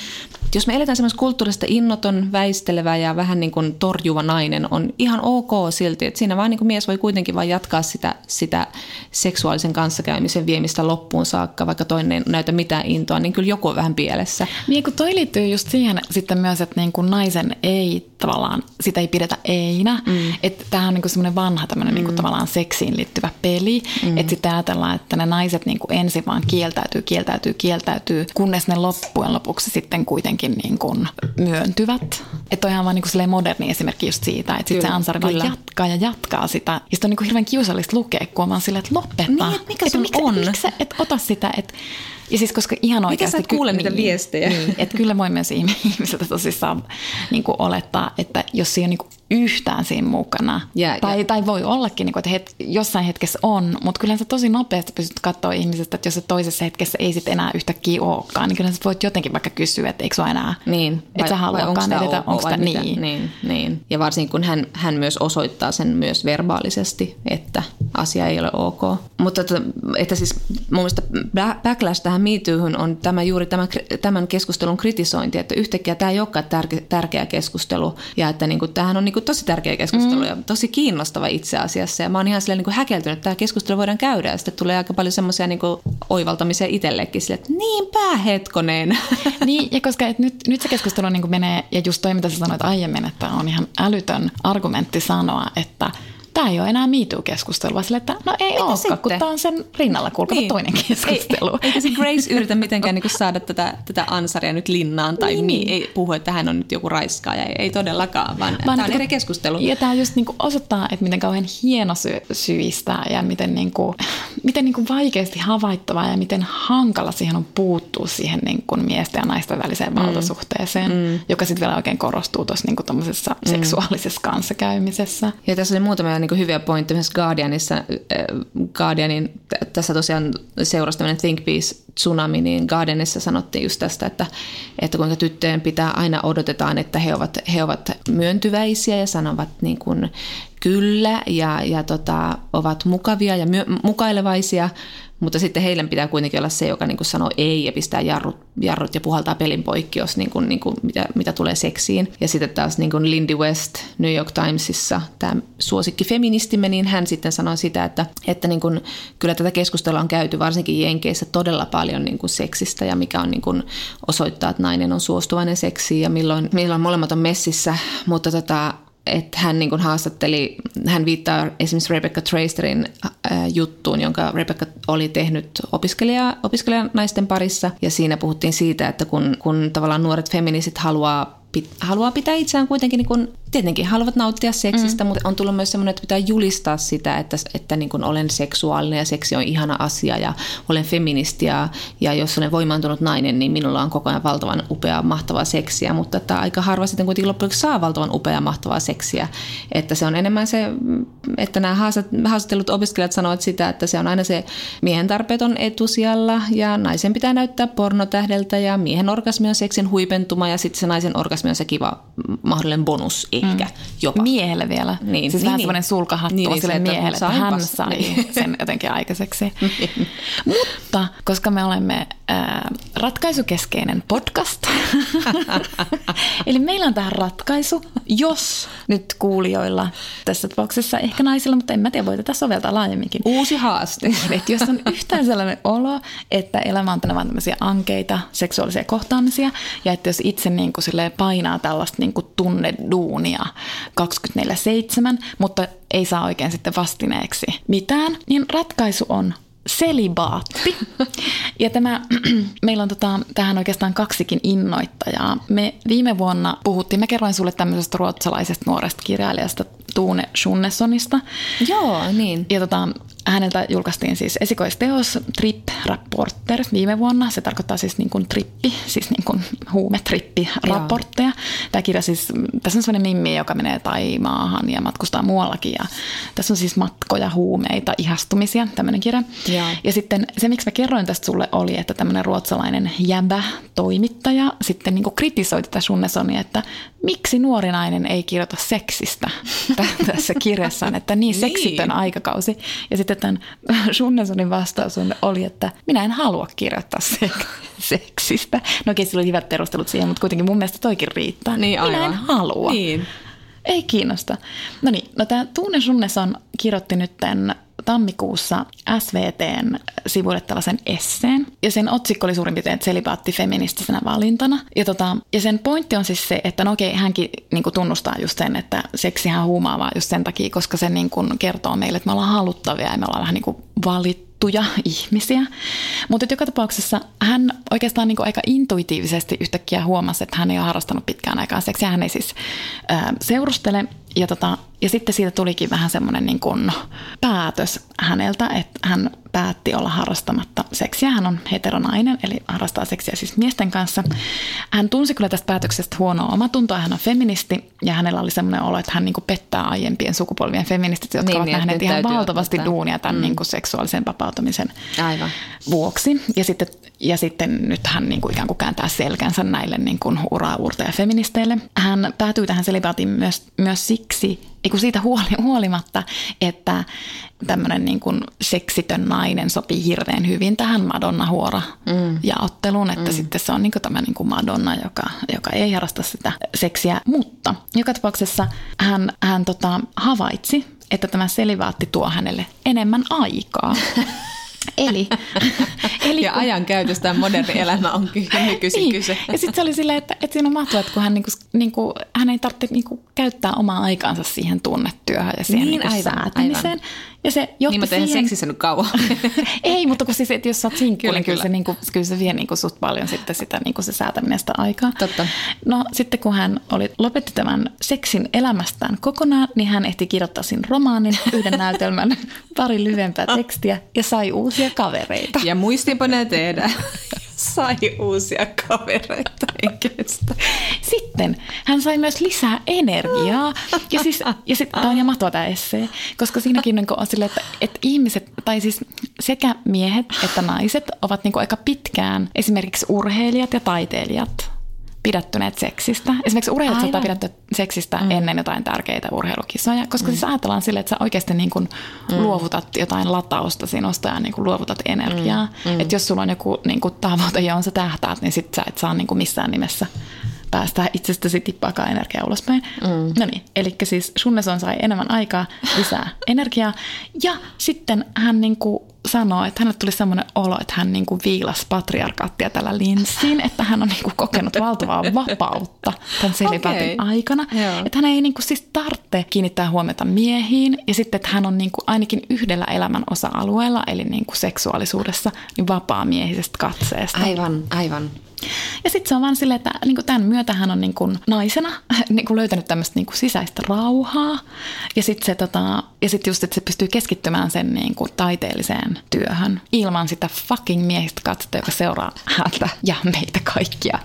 Jos me eletään semmoista kulttuurista innoton, väistelevä ja vähän niin kuin torjuva nainen, on ihan ok silti, että siinä vaan niin kuin mies voi kuitenkin vain jatkaa sitä, sitä seksuaalisen kanssakäymisen viemistä loppuun saakka, vaikka toinen ei näytä mitään intoa, niin kyllä joku on vähän pielessä. Niin kun toi liittyy just siihen sitten myös, että niin kuin naisen ei tavallaan, sitä ei pidetä einä. Mm. Että tämä on niin semmoinen vanha tämmöinen niin mm. niin tavallaan seksiin liittyvä peli. Mm. Että sitten ajatellaan, että ne naiset niin kuin ensin vaan kieltäytyy, kieltäytyy, kieltäytyy, kunnes ne loppujen lopuksi sitten kuitenkin niin kuin myöntyvät. Että on ihan vaan niin kuin moderni esimerkki just siitä, että sitten se Ansari vaan jatkaa ja jatkaa sitä. Ja sitten on niin kuin hirveän kiusallista lukea, kun on vaan silleen, että lopeta. Niin, että mikä se on? Miksi et ota sitä, että ja siis koska ihan oikeasti... Mikä sä kuule niitä niin, viestejä? Niin, että kyllä voi myös ihmiseltä tosissaan niin kuin olettaa, että jos siinä on niin yhtään siinä mukana, yeah, tai, yeah. tai voi ollakin, niin kuin, että het, jossain hetkessä on, mutta kyllä sä tosi nopeasti pystyt katsoa ihmisestä, että jos se toisessa hetkessä ei sitten enää yhtäkkiä olekaan, niin kyllä sä voit jotenkin vaikka kysyä, että eikö ole enää, niin. että sä haluakaan edetä, onko sitä niin. niin. Niin, ja varsinkin kun hän, hän myös osoittaa sen myös verbaalisesti, että asia ei ole ok. Mutta että, että siis mun mielestä backlash tähän MeToohun on tämä juuri tämän, tämän keskustelun kritisointi, että yhtäkkiä tämä ei olekaan tärkeä, tärkeä keskustelu ja että niin kuin, tämähän on niin kuin tosi tärkeä keskustelu mm. ja tosi kiinnostava itse asiassa. Ja mä oon ihan silleen niin kuin häkeltynyt, että tämä keskustelu voidaan käydä ja sitten tulee aika paljon semmoisia niin oivaltamisia itsellekin sille, että niinpä hetkoneen. Niin, ja koska et nyt, nyt se keskustelu niin kuin menee, ja just toi mitä sä sanoit aiemmin, että on ihan älytön argumentti sanoa, että tämä ei ole enää MeToo-keskustelua, sille, että no ei olekaan, kun tämä on sen rinnalla kulkeva niin. toinen keskustelu. Ei, eikä se Grace yritä mitenkään niin saada tätä, tätä ansaria nyt linnaan tai niin, niin. ei puhu, että hän on nyt joku raiskaaja. Ei, ei todellakaan, vaan, vaan tämä on eri keskustelu. Ja tämä just niin kuin osoittaa, että miten kauhean hieno sy- syistä ja miten, niin kuin, miten niin kuin vaikeasti havaittavaa ja miten hankala siihen on puuttua siihen niin kuin miesten ja naisten väliseen mm. valtasuhteeseen, mm. joka sitten vielä oikein korostuu tuossa niin kuin mm. seksuaalisessa kanssakäymisessä. Ja tässä oli muutamia niin hyviä pointteja myös Guardianissa. Äh, Guardianin, tässä tosiaan seurasi tämmöinen Think Peace tsunami, niin Guardianissa sanottiin just tästä, että, että kuinka tyttöjen pitää aina odotetaan, että he ovat, he ovat myöntyväisiä ja sanovat niin kuin kyllä ja, ja tota, ovat mukavia ja myö, mukailevaisia, mutta sitten heidän pitää kuitenkin olla se, joka niin kuin sanoo ei ja pistää jarrut, jarrut ja puhaltaa pelin poikki, jos niin kuin, niin kuin, mitä, mitä tulee seksiin. Ja sitten taas niin kuin Lindy West New York Timesissa, tämä suosikki feministimme, niin hän sitten sanoi sitä, että, että niin kuin, kyllä tätä keskustelua on käyty varsinkin Jenkeissä todella paljon niin kuin seksistä ja mikä on niin kuin, osoittaa, että nainen on suostuvainen seksiin ja milloin, milloin molemmat on messissä, mutta tota, että hän niin haastatteli, hän viittaa esimerkiksi Rebecca Tracerin äh, juttuun, jonka Rebecca oli tehnyt opiskelija, opiskelijanaisten parissa. Ja siinä puhuttiin siitä, että kun, kun tavallaan nuoret feministit haluaa pit, haluaa pitää itseään kuitenkin, niin tietenkin haluavat nauttia seksistä, mm. mutta on tullut myös semmoinen, että pitää julistaa sitä, että, että niin kuin olen seksuaalinen ja seksi on ihana asia ja olen feministi ja, ja jos olen voimaantunut nainen, niin minulla on koko ajan valtavan upea, mahtavaa seksiä, mutta että aika harva sitten kuitenkin loppujen saa valtavan upea, mahtavaa seksiä. Että se on enemmän se, että nämä haastattelut opiskelijat sanovat sitä, että se on aina se miehen tarpeet on etusijalla ja naisen pitää näyttää pornotähdeltä ja miehen orgasmi on seksin huipentuma ja sitten se naisen orgasmi orgasmi on se kiva mahdollinen bonus ehkä mm. jopa. Miehelle vielä. Niin, siis niin, vähän niin. semmoinen sulkahattu niin, niin, sille miehelle, että hän sai niin. sen jotenkin aikaiseksi. Niin. Mutta koska me olemme äh, ratkaisukeskeinen podcast, eli meillä on tähän ratkaisu, jos nyt kuulijoilla, tässä tapauksessa ehkä naisilla, mutta en mä tiedä, voi tätä soveltaa laajemminkin. Uusi haaste. että jos on yhtään sellainen olo, että elämä on tänne vaan tämmöisiä ankeita seksuaalisia kohtaamisia, ja että jos itse niin kuin painaa tällaista niin kuin tunneduunia 24-7, mutta ei saa oikein sitten vastineeksi mitään, niin ratkaisu on selibaatti. Ja tämä, meillä on tota, tähän oikeastaan kaksikin innoittajaa. Me viime vuonna puhuttiin, mä kerroin sulle tämmöisestä ruotsalaisesta nuoresta kirjailijasta Tuune Schunnessonista. Joo, niin. Ja tota, häneltä julkaistiin siis esikoisteos Trip Rapporter viime vuonna. Se tarkoittaa siis niin kuin trippi, siis niin kuin huumetrippi-raportteja. Tämä kirja siis, tässä on sellainen mimmi, joka menee Taimaahan ja matkustaa muuallakin. Ja tässä on siis matkoja, huumeita, ihastumisia, tämmöinen kirja. Ja, ja sitten se, miksi mä kerroin tästä sulle, oli, että tämmöinen ruotsalainen jäbä toimittaja sitten niin kuin kritisoi tätä Sunnesonia, että miksi nuori nainen ei kirjoita seksistä tässä kirjassaan, että niin, niin seksitön aikakausi. Ja sitten tämän Sunnesonin vastaus oli, että minä en halua kirjoittaa sek- seksistä. No okei, sillä oli hyvät perustelut siihen, mutta kuitenkin mun mielestä toikin riittää. Niin, aivan. Minä en halua. Niin. Ei kiinnosta. No niin, no tämä Tuune Sunneson kirjoitti nyt tämän tammikuussa SVTn sivuille tällaisen esseen. Ja sen otsikko oli suurin piirtein selibaatti feministisenä valintana. Ja, tota, ja sen pointti on siis se, että no okei, hänkin niin kuin tunnustaa just sen, että seksihän huumaavaa just sen takia, koska se niin kuin kertoo meille, että me ollaan haluttavia ja me ollaan vähän niin kuin valittu ihmisiä. Mutta joka tapauksessa hän oikeastaan niin aika intuitiivisesti yhtäkkiä huomasi, että hän ei ole harrastanut pitkään aikaa seksiä. Hän ei siis ää, seurustele ja, tota, ja sitten siitä tulikin vähän semmoinen niin kuin päätös häneltä, että hän päätti olla harrastamatta seksiä. Hän on heteronainen, eli harrastaa seksiä siis miesten kanssa. Hän tunsi kyllä tästä päätöksestä huonoa omatuntoa. Hän on feministi ja hänellä oli semmoinen olo, että hän niin kuin pettää aiempien sukupolvien feministit, jotka niin, ovat niin, nähneet ihan valtavasti ottaa. duunia tämän mm. niin kuin seksuaalisen vapautumisen Aivan. vuoksi. Ja sitten, ja sitten nyt hän niin kuin ikään kuin kääntää selkänsä näille niin kuin uraa feministeille. Hän päätyy tähän selibaatiin myös, myös siksi, eiku siitä huoli, huolimatta, että tämmöinen niin kuin seksitön nainen sopii hirveän hyvin tähän Madonna-huora mm. jaotteluun, että mm. sitten se on niin kuin tämä niin kuin Madonna, joka, joka ei harrasta sitä seksiä, mutta joka tapauksessa hän, hän tota, havaitsi, että tämä selivaatti tuo hänelle enemmän aikaa. Eli, eli ja kun... ajan käytöstä moderni elämä on nykyisin niin. kyse. Ja sitten se oli silleen, että, että siinä on mahtavaa, että kun hän, niinku, niinku, hän ei tarvitse niinku, käyttää omaa aikaansa siihen tunnetyöhön ja siihen niin, niinku, aivan, säätämiseen. Aivan. Ja se johti niin, mutta eihän siihen... seksissä nyt kauan. ei, mutta kun siis, että jos sä oot sinkku, kyllä, niin kyllä, kyllä. Se, niin kuin, kyllä se vie niin kuin suht paljon sitten sitä niin kuin se säätäminen sitä aikaa. Totta. No sitten kun hän oli lopetti tämän seksin elämästään kokonaan, niin hän ehti kirjoittaa sin romaanin, yhden näytelmän, pari lyhyempää tekstiä ja sai uusia kavereita. Ja muistinpa ne tehdä sai uusia kavereita henkilöstä. Sitten hän sai myös lisää energiaa. Ja, siis, ja sitten tämä on ihan mahtava tämä essee, koska siinäkin niin on silleen, että, että ihmiset, tai siis sekä miehet että naiset ovat niin aika pitkään, esimerkiksi urheilijat ja taiteilijat, pidättyneet seksistä. Esimerkiksi urheilijat saattaa pidättyä seksistä mm. ennen jotain tärkeitä urheilukisoja, koska mm. siis ajatellaan sille, että sä oikeasti niin kuin mm. luovutat jotain latausta sinusta ja niin kuin luovutat energiaa. Mm. Mm. Että jos sulla on joku niin kuin tavoite, johon sä tähtäät, niin sit sä et saa niin kuin missään nimessä päästää itsestäsi tippaakaan energiaa ulospäin. Mm. No niin, eli siis Sunneson sai enemmän aikaa, lisää energiaa. Ja sitten hän niin kuin sanoo, että hänelle tuli semmoinen olo, että hän niin kuin viilasi patriarkaattia tällä linssiin, että hän on niin kuin kokenut valtavaa vapautta tämän selipaatin okay. aikana. Joo. Että hän ei niin kuin siis tarvitse kiinnittää huomiota miehiin ja sitten, että hän on niin kuin ainakin yhdellä elämän osa-alueella, eli niin kuin seksuaalisuudessa, niin vapaa miehisestä katseesta. Aivan, aivan. Ja sitten se on vaan silleen, että niin kuin tämän myötä hän on niin kuin naisena niin kuin löytänyt tämmöistä niin kuin sisäistä rauhaa. Ja sitten se tota, ja sit just, että se pystyy keskittymään sen niin kuin taiteelliseen työhön ilman sitä fucking miehistä katsetta, joka seuraa häntä ja meitä kaikkia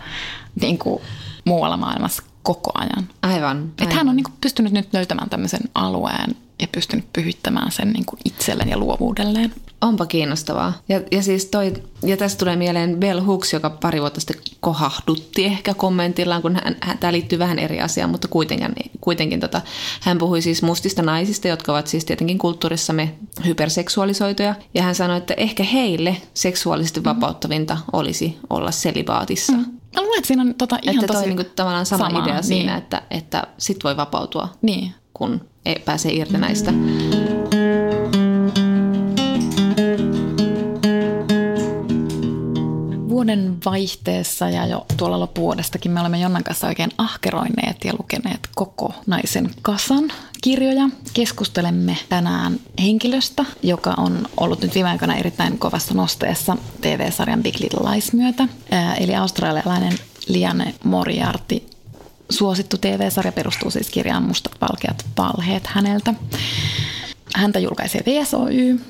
niin kuin muualla maailmassa koko ajan. Aivan. aivan. Että hän on niin kuin pystynyt nyt löytämään tämmöisen alueen ja pystynyt pyhittämään sen niin kuin itselleen ja luovuudelleen. Onpa kiinnostavaa. Ja, ja siis toi, ja tästä tulee mieleen Bell Hooks, joka pari vuotta sitten kohahdutti ehkä kommentillaan, kun hän, hän, tämä liittyy vähän eri asiaan, mutta kuitenkin, kuitenkin tota, hän puhui siis mustista naisista, jotka ovat siis tietenkin kulttuurissamme hyperseksuaalisoituja. Ja hän sanoi, että ehkä heille seksuaalisesti mm-hmm. vapauttavinta olisi olla selibaatissa. Mm. Mä luulen, että siinä on tota ihan että tosi... Että niinku tavallaan sama, sama idea niin. siinä, että, että sit voi vapautua, niin. kun ei pääse irti näistä. Vuoden vaihteessa ja jo tuolla loppuvuodestakin me olemme Jonnan kanssa oikein ahkeroineet ja lukeneet koko naisen kasan kirjoja. Keskustelemme tänään henkilöstä, joka on ollut nyt viime aikoina erittäin kovassa nosteessa TV-sarjan Big Little Lies myötä. Eli australialainen Liane Moriarty Suosittu TV-sarja perustuu siis kirjaan Mustat valkeat valheet häneltä. Häntä julkaisee VSOY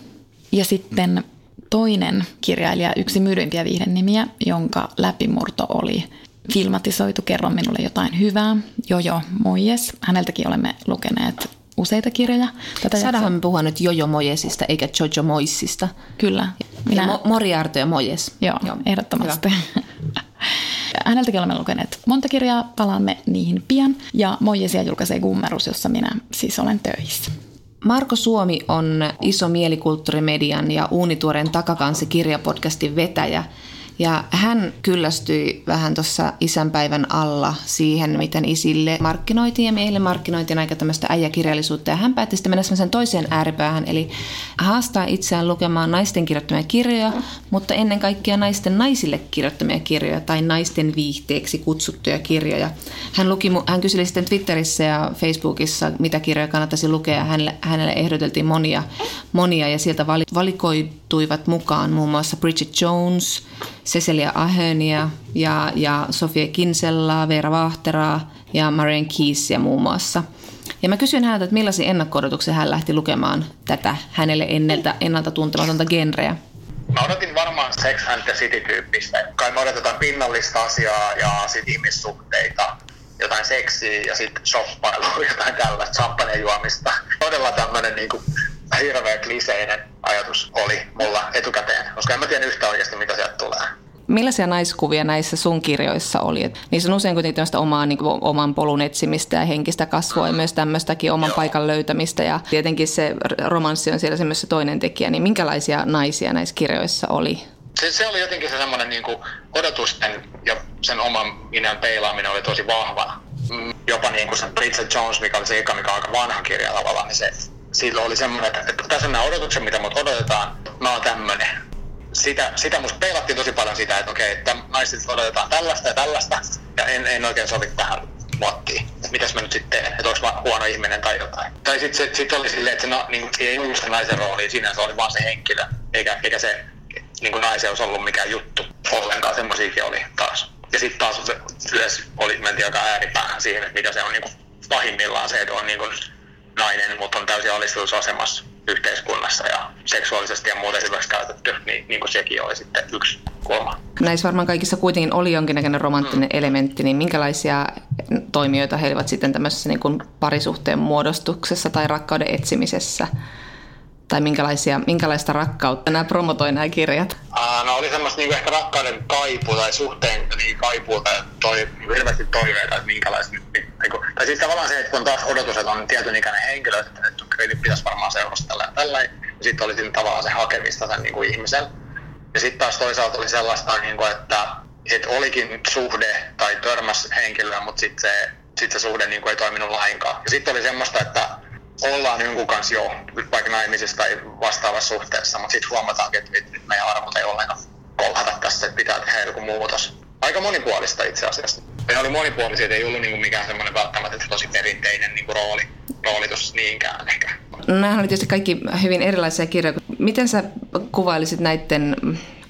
ja sitten toinen kirjailija, yksi myydympiä viihden nimiä, jonka läpimurto oli filmatisoitu Kerro minulle jotain hyvää, Jojo Mojes. Häneltäkin olemme lukeneet useita kirjoja. Tätä Saadaanhan me puhua nyt Jojo Mojesista eikä Jojo Moissista. Kyllä. Minä... Mo- Moriarty ja Mojes. Joo, Joo. ehdottomasti. Häneltäkin olemme lukeneet monta kirjaa, palaamme niihin pian. Ja Mojesia julkaisee Gummerus, jossa minä siis olen töissä. Marko Suomi on iso mielikulttuurimedian ja Uunituoren takakansi kirjapodcastin vetäjä – ja hän kyllästyi vähän tuossa isänpäivän alla siihen, miten isille markkinoitiin ja miehille markkinoitiin aika tämmöistä äijäkirjallisuutta. Ja hän päätti sitten mennä semmoisen toiseen ääripäähän, eli haastaa itseään lukemaan naisten kirjoittamia kirjoja, mutta ennen kaikkea naisten naisille kirjoittamia kirjoja tai naisten viihteeksi kutsuttuja kirjoja. Hän, luki, hän kyseli sitten Twitterissä ja Facebookissa, mitä kirjoja kannattaisi lukea. Hänelle, hänelle ehdoteltiin monia, monia ja sieltä valikoituivat mukaan muun muassa Bridget Jones, Cecilia Ahönia ja, ja Sofia Kinsellaa, Veera Vahteraa ja Marian Keesia muun muassa. Ja mä kysyin häneltä, että millaisia ennakko hän lähti lukemaan tätä hänelle enneltä, ennalta tuntematonta genreä. Mä odotin varmaan Sex and the City-tyyppistä. Kai me odotetaan pinnallista asiaa ja sit ihmissuhteita, jotain seksiä ja sitten shoppailua, jotain tällaista, champagne juomista. Todella tämmönen niinku hirveä kliseinen ajatus oli mulla etukäteen, koska en mä tiedä yhtä oikeasti, mitä sieltä tulee. Millaisia naiskuvia näissä sun kirjoissa oli? Et niissä on usein kuitenkin tämmöistä omaa, niin kuin, oman polun etsimistä ja henkistä kasvua ja myös tämmöistäkin oman Joo. paikan löytämistä. Ja tietenkin se romanssi on siellä se myös se toinen tekijä. Niin minkälaisia naisia näissä kirjoissa oli? Se, se oli jotenkin se semmoinen niin odotusten ja sen oman minän peilaaminen oli tosi vahva. Mm, jopa niin kuin se Bridget Jones, mikä oli se eka, mikä on aika vanha kirja tavallaan, niin se silloin oli semmoinen, että tässä on nämä odotukset, mitä mut odotetaan, mä oon tämmönen. Sitä, sitä musta peilattiin tosi paljon sitä, että okei, että naiset odotetaan tällaista ja tällaista, ja en, en oikein sovi tähän muottiin. Että mitäs mä nyt sitten teen, että onko mä huono ihminen tai jotain. Tai sitten se, sit oli silleen, että se na, niin, ei ollut se naisen rooli, siinä se oli vaan se henkilö, eikä, eikä se niin kuin olisi ollut mikään juttu ollenkaan, semmoisiakin oli taas. Ja sitten taas yhdessä oli, mentiin aika ääripäähän siihen, että mikä se on niin kuin pahimmillaan se, että on niin kuin nainen, mutta on täysin alistusasemassa yhteiskunnassa ja seksuaalisesti ja muuten hyväksi käytetty, niin, niin kuin sekin oli sitten yksi kulma. Näissä varmaan kaikissa kuitenkin oli jonkinnäköinen romanttinen mm. elementti, niin minkälaisia toimijoita he olivat sitten tämmöisessä niin kuin parisuhteen muodostuksessa tai rakkauden etsimisessä? Tai minkälaisia, minkälaista rakkautta nämä promotoi nämä kirjat? Uh, no oli semmoista niin ehkä rakkauden kaipua tai suhteen niin kaipua tai toi, hirveästi toiveita, että minkälaista nyt, niin, niin, tai siis tavallaan se, että kun taas odotus, että on tietyn ikäinen henkilö, että, että nyt pitäisi varmaan seurustella ja tällä, ja sitten oli siinä tavallaan se hakemista sen niin kuin ihmisen. Ja sitten taas toisaalta oli sellaista, niin kuin, että, että olikin suhde tai törmäs henkilöä, mutta sitten se, sit se suhde niin kuin ei toiminut lainkaan. Ja sitten oli semmoista, että ollaan jonkun kanssa jo vaikka naimisissa tai vastaavassa suhteessa, mutta sitten huomataankin, että nyt meidän arvot ei ollenkaan kolhata tässä, että pitää tehdä joku muutos. Aika monipuolista itse asiassa. Ne oli monipuolisia, että ei ollut niinku mikään semmoinen välttämättä tosi perinteinen niinku rooli, roolitus niinkään ehkä. Nämähän oli tietysti kaikki hyvin erilaisia kirjoja. Miten sä kuvailisit näiden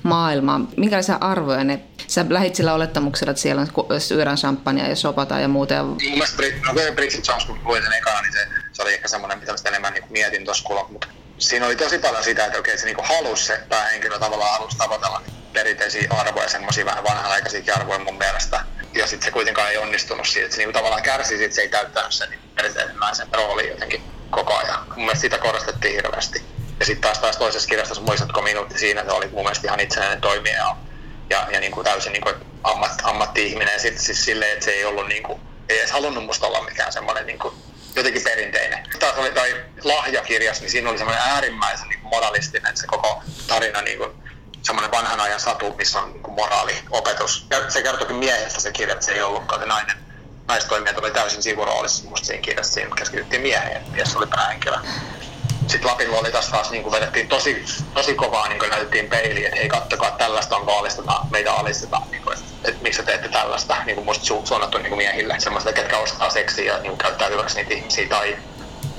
maailmaa? Minkälaisia arvoja ne Sä lähit sillä olettamuksella, että siellä on syödään champagnea ja sopata ja muuta. Mun mielestä no, Bridget Jones, kun luin sen ekana, niin se, se oli ehkä semmoinen, mitä mä enemmän niin mietin tuossa kuulla. Mutta siinä oli tosi paljon sitä, että okei, se niin halusi se päähenkilö tavallaan halusi tavoitella niin perinteisiä arvoja, semmoisia vähän vanhanaikaisia arvoja mun mielestä. Ja sitten se kuitenkaan ei onnistunut siitä, että se niin tavallaan kärsi siitä, se ei täyttänyt sen niin perinteisen naisen rooli jotenkin koko ajan. Mun mielestä sitä korostettiin hirveästi. Ja sitten taas, taas toisessa kirjassa, muistatko minuutti siinä, se oli mun mielestä ihan itsenäinen toimija ja, ja niin kuin täysin niin kuin ammat, ammatti-ihminen ja sitten siis silleen, että se ei ollut niin kuin, ei edes halunnut musta olla mikään semmoinen niin kuin, jotenkin perinteinen. Taas oli toi lahjakirjas, niin siinä oli semmoinen äärimmäisen niin moralistinen se koko tarina niin kuin, semmoinen vanhan ajan satu, missä on niin moraaliopetus. Ja se kertoikin miehestä se kirja, että se ei ollutkaan se nainen. Naistoimijat oli täysin sivuroolisessa musta siinä kirjassa, siinä keskityttiin mieheen, mies oli päähenkilö sitten Lapin taas taas niin vedettiin tosi, tosi kovaa, niin kuin näytettiin peiliin, että hei kattokaa, tällaista on alistetaan, meitä alistetaan, niin kuin, että, että miksi te teette tällaista, niin kuin musta su- suunnattu niin kuin miehille, semmoista, ketkä ostaa seksiä ja niin kuin käyttää hyväksi niitä ihmisiä tai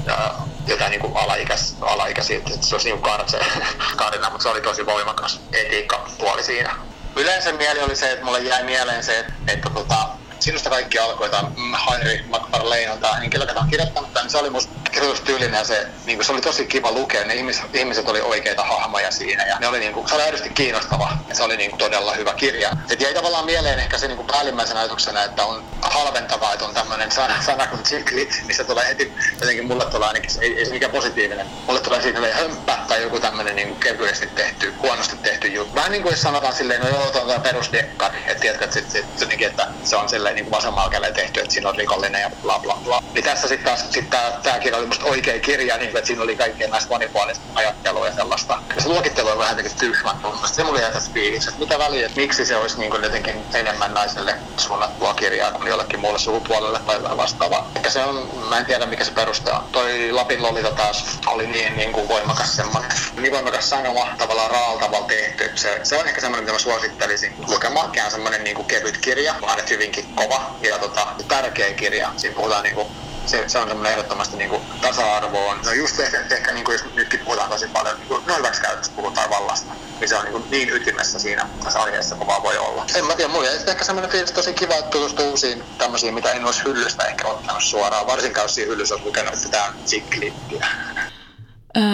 ja, jotain niin kuin alaikäis, alaikäisiä, että se olisi niin kartse, karina, mutta se oli tosi voimakas etiikka-puoli siinä. Yleensä mieli oli se, että mulle jäi mieleen se, että, että tota, sinusta kaikki alkoi, tämä Henry McFarlane on tämä henkilö, joka on kirjoittanut tämän, niin se oli musta kirjoitustyylinen ja se, niin kuin, se oli tosi kiva lukea, ne ihmiset, ihmiset oli oikeita hahmoja siinä ja ne oli, niin kuin, se oli aidosti kiinnostava. Ja se oli niin kuin, todella hyvä kirja. Et jäi tavallaan mieleen ehkä se niin kuin päällimmäisenä ajatuksena, että on halventavaa, että on tämmöinen sana, sana kuin chiclit, missä tulee heti, jotenkin mulle tulee ainakin, ei, ei se mikään positiivinen, mulle tulee siitä hömppä tai joku tämmöinen niin kevyesti tehty, huonosti tehty juttu. Vähän niin kuin jos sanotaan silleen, no joo, tuo on tämä perusdekkari, että tiedätkö, että, sit, sit, jotenkin, että se on silleen niin kuin vasemmalla tehty, että siinä on rikollinen ja bla bla bla. Niin tässä sitten taas sit tää, tää kirja oli musta oikea kirja, niin että siinä oli kaikkea näistä monipuolista ajattelua ja sellaista. Ja se luokittelu on vähän jotenkin tyhmä. Se mulla jäi tässä fiilis, että mitä väliä, että miksi se olisi niin kuin jotenkin enemmän naiselle suunnattua kirjaa kuin jollekin muulle sukupuolelle tai vastaavaa. Ehkä se on, mä en tiedä mikä se perustaa. Toi Lapin Lolita taas oli niin, niin kuin voimakas semmoinen, niin voimakas sanoma, tavallaan raaltavalla tehty. Se, se on ehkä semmoinen, mitä mä suosittelisin lukemaan. semmoinen niin kuin kevyt kirja, vaan että hyvinkin kova ja tota, tärkeä kirja. Siinä puhutaan niin kuin se, se on semmoinen ehdottomasti niin kuin tasa-arvoon. No just ehkä, ehkä niin kuin jos nytkin puhutaan tosi paljon, niin kuin no hyväksikäytöstä puhutaan vallasta, niin se on niin, kuin niin ytimessä siinä tässä aiheessa kuin vaan voi olla. En mä tiedä, mulla ehkä semmoinen fiilis tosi kiva, että tutustuu uusiin tämmöisiin, mitä en olisi hyllystä ehkä ottanut suoraan, varsinkaan jos siinä hyllyssä olisi lukenut sitä siklittiä.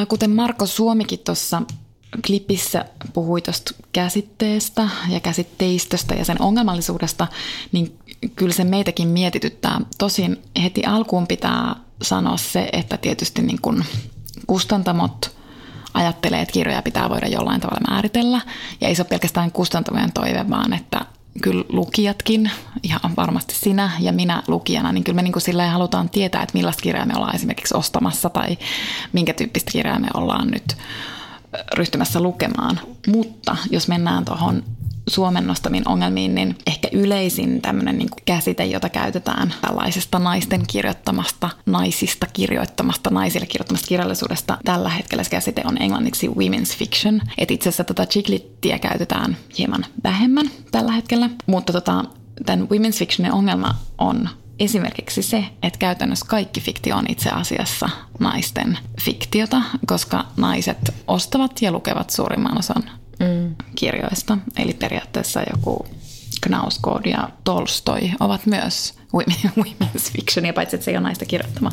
Kuten Marko Suomikin tuossa klipissä puhui tuosta käsitteestä ja käsitteistöstä ja sen ongelmallisuudesta, niin kyllä se meitäkin mietityttää. Tosin heti alkuun pitää sanoa se, että tietysti niin kuin kustantamot ajattelee, että kirjoja pitää voida jollain tavalla määritellä. Ja ei se ole pelkästään kustantamojen toive, vaan että kyllä lukijatkin, ihan varmasti sinä ja minä lukijana, niin kyllä me niin kuin halutaan tietää, että millaista kirjaa me ollaan esimerkiksi ostamassa tai minkä tyyppistä kirjaa me ollaan nyt ryhtymässä lukemaan. Mutta jos mennään tuohon Suomen nostamiin ongelmiin, niin ehkä yleisin tämmöinen niin käsite, jota käytetään tällaisesta naisten kirjoittamasta, naisista kirjoittamasta, naisille kirjoittamasta kirjallisuudesta. Tällä hetkellä se käsite on englanniksi women's fiction. Et itse asiassa tätä chiklittiä käytetään hieman vähemmän tällä hetkellä, mutta tota, tämän women's fictionin ongelma on esimerkiksi se, että käytännössä kaikki fiktio on itse asiassa naisten fiktiota, koska naiset ostavat ja lukevat suurimman osan mm. kirjoista. Eli periaatteessa joku Knausgård ja Tolstoi ovat myös women's fictionia, paitsi että se ei ole naista kirjoittama.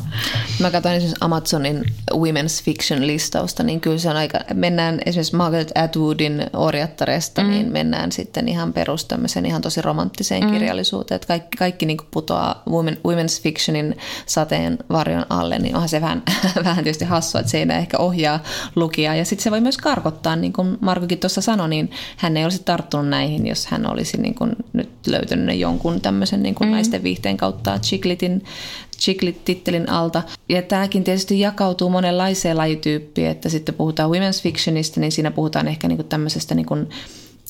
Mä katsoin esimerkiksi Amazonin women's fiction listausta, niin kyllä se on aika, mennään esimerkiksi Margaret Atwoodin orjattaresta, mm. niin mennään sitten ihan perus ihan tosi romanttiseen mm. kirjallisuuteen, että kaikki, kaikki niin putoaa women, women's fictionin sateen varjon alle, niin onhan se vähän, vähän tietysti hassua, että se ei ehkä ohjaa lukijaa, ja sitten se voi myös karkottaa, niin kuin Markokin tuossa sanoi, niin hän ei olisi tarttunut näihin, jos hän olisi niin kuin nyt löytänyt jonkun tämmöisen niin kuin mm. naisten viihteen käsitteen kautta Chiklitin, Chiklit-tittelin alta. Ja tämäkin tietysti jakautuu monenlaiseen lajityyppiin, että sitten puhutaan women's fictionista, niin siinä puhutaan ehkä niin kuin tämmöisestä, niin kuin,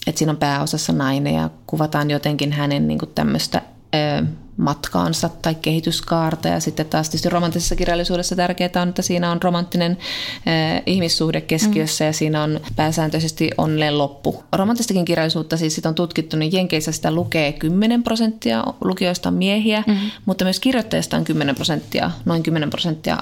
että siinä on pääosassa nainen ja kuvataan jotenkin hänen niin kuin tämmöistä matkaansa tai kehityskaarta. Ja sitten taas tietysti romanttisessa kirjallisuudessa tärkeää on, että siinä on romanttinen eh, ihmissuhde keskiössä mm. ja siinä on pääsääntöisesti onneen loppu. Romanttistakin kirjallisuutta siis sit on tutkittu, niin Jenkeissä sitä lukee 10 prosenttia, lukijoista on miehiä, mm. mutta myös kirjoittajista on 10 prosenttia, noin 10 prosenttia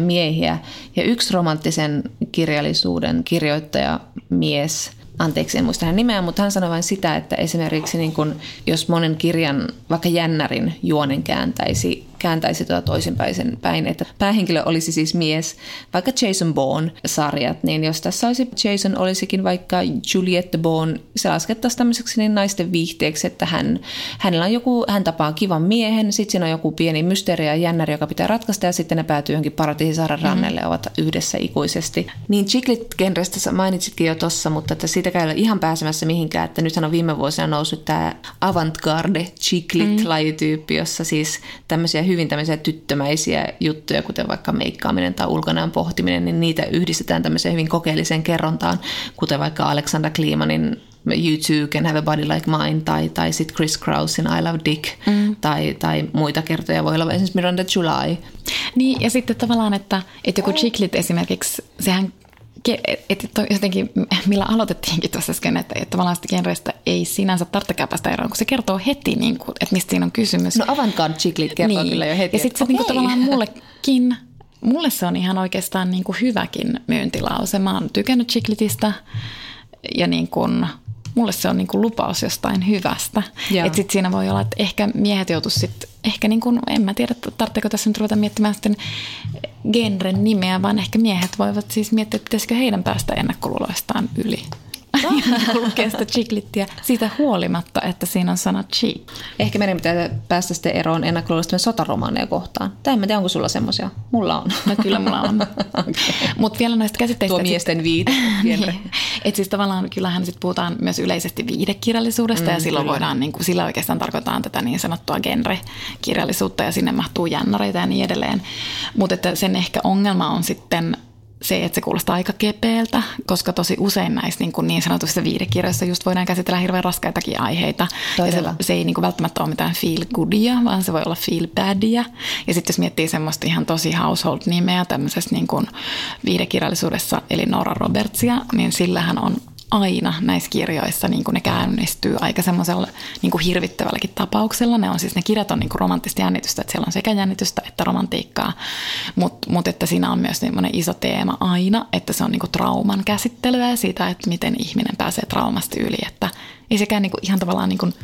miehiä. Ja yksi romanttisen kirjallisuuden kirjoittaja mies – anteeksi, en muista hänen nimeä, mutta hän sanoi vain sitä, että esimerkiksi niin kun, jos monen kirjan, vaikka jännärin juonen kääntäisi kääntäisi tuota toisinpäin päin, että päähenkilö olisi siis mies, vaikka Jason Bourne-sarjat, niin jos tässä olisi Jason olisikin vaikka Juliette Bourne, se laskettaisiin tämmöiseksi niin naisten viihteeksi, että hän, hänellä on joku, hän tapaa kivan miehen, sitten siinä on joku pieni mysteeri ja jännäri, joka pitää ratkaista ja sitten ne päätyy johonkin paratiisisaaren mm-hmm. rannelle ovat yhdessä ikuisesti. Niin Chiclet-genrestä mainitsitkin jo tossa, mutta että siitä ei ole ihan pääsemässä mihinkään, että nythän on viime vuosina noussut tämä avantgarde Chiclet-lajityyppi, jossa siis tämmöisiä hyvin tämmöisiä tyttömäisiä juttuja, kuten vaikka meikkaaminen tai ulkonäön pohtiminen, niin niitä yhdistetään tämmöiseen hyvin kokeelliseen kerrontaan, kuten vaikka Alexander Klimanin You Too Can Have a Body Like Mine tai, tai sitten Chris Krausin I Love Dick mm. tai, tai muita kertoja voi olla esimerkiksi Miranda July. Niin ja sitten tavallaan, että, että joku chiclit esimerkiksi, sehän että jotenkin, millä aloitettiinkin tuossa äsken, että, että tavallaan sitä genreistä ei sinänsä tarvitsekään päästä eroon, kun se kertoo heti, niin kuin, että mistä siinä on kysymys. No avantgarde chiclit kertoo niin. kyllä jo heti. Ja sitten se okay. niin kuin, tavallaan mullekin, mulle se on ihan oikeastaan niin kuin hyväkin myyntilause. Mä oon tykännyt chiklitistä ja niin kuin, mulle se on niin kuin lupaus jostain hyvästä. Että sitten siinä voi olla, että ehkä miehet joutuisivat sitten, ehkä niin kuin, en mä tiedä, tarvitseeko tässä nyt ruveta miettimään sitten genren nimeä, vaan ehkä miehet voivat siis miettiä, että pitäisikö heidän päästä ennakkoluuloistaan yli. lukee sitä chiklittiä siitä huolimatta, että siinä on sana cheap. Ehkä meidän pitää päästä sitten eroon ennakkoluuloista sotaromaaneja kohtaan. Tai en tiedä, onko sulla semmoisia. Mulla on. No kyllä mulla on. okay. Mutta vielä näistä käsitteistä. Tuo miesten viide. niin. Että siis tavallaan kyllähän sit puhutaan myös yleisesti viidekirjallisuudesta mm, ja silloin kyllä. voidaan, niin kuin, sillä oikeastaan tarkoitetaan tätä niin sanottua genre-kirjallisuutta ja sinne mahtuu jännareita ja niin edelleen. Mutta että sen ehkä ongelma on sitten se, että se kuulostaa aika kepeältä, koska tosi usein näissä niin, kuin niin sanotuissa viidekirjoissa just voidaan käsitellä hirveän raskaitakin aiheita. Ja se, se ei niin kuin välttämättä ole mitään feel goodia, vaan se voi olla feel badia. Ja sitten jos miettii semmoista ihan tosi household-nimeä tämmöisessä niin kuin viidekirjallisuudessa, eli Nora Robertsia, niin sillähän on aina näissä kirjoissa niin kuin ne käynnistyy aika semmoisella niin kuin hirvittävälläkin tapauksella. Ne on siis, ne kirjat on niin kuin romanttista jännitystä, että siellä on sekä jännitystä että romantiikkaa, mutta mut että siinä on myös semmoinen iso teema aina, että se on niin kuin trauman käsittelyä ja siitä, että miten ihminen pääsee traumasta yli, että ei sekään niin kuin ihan tavallaan niin kuin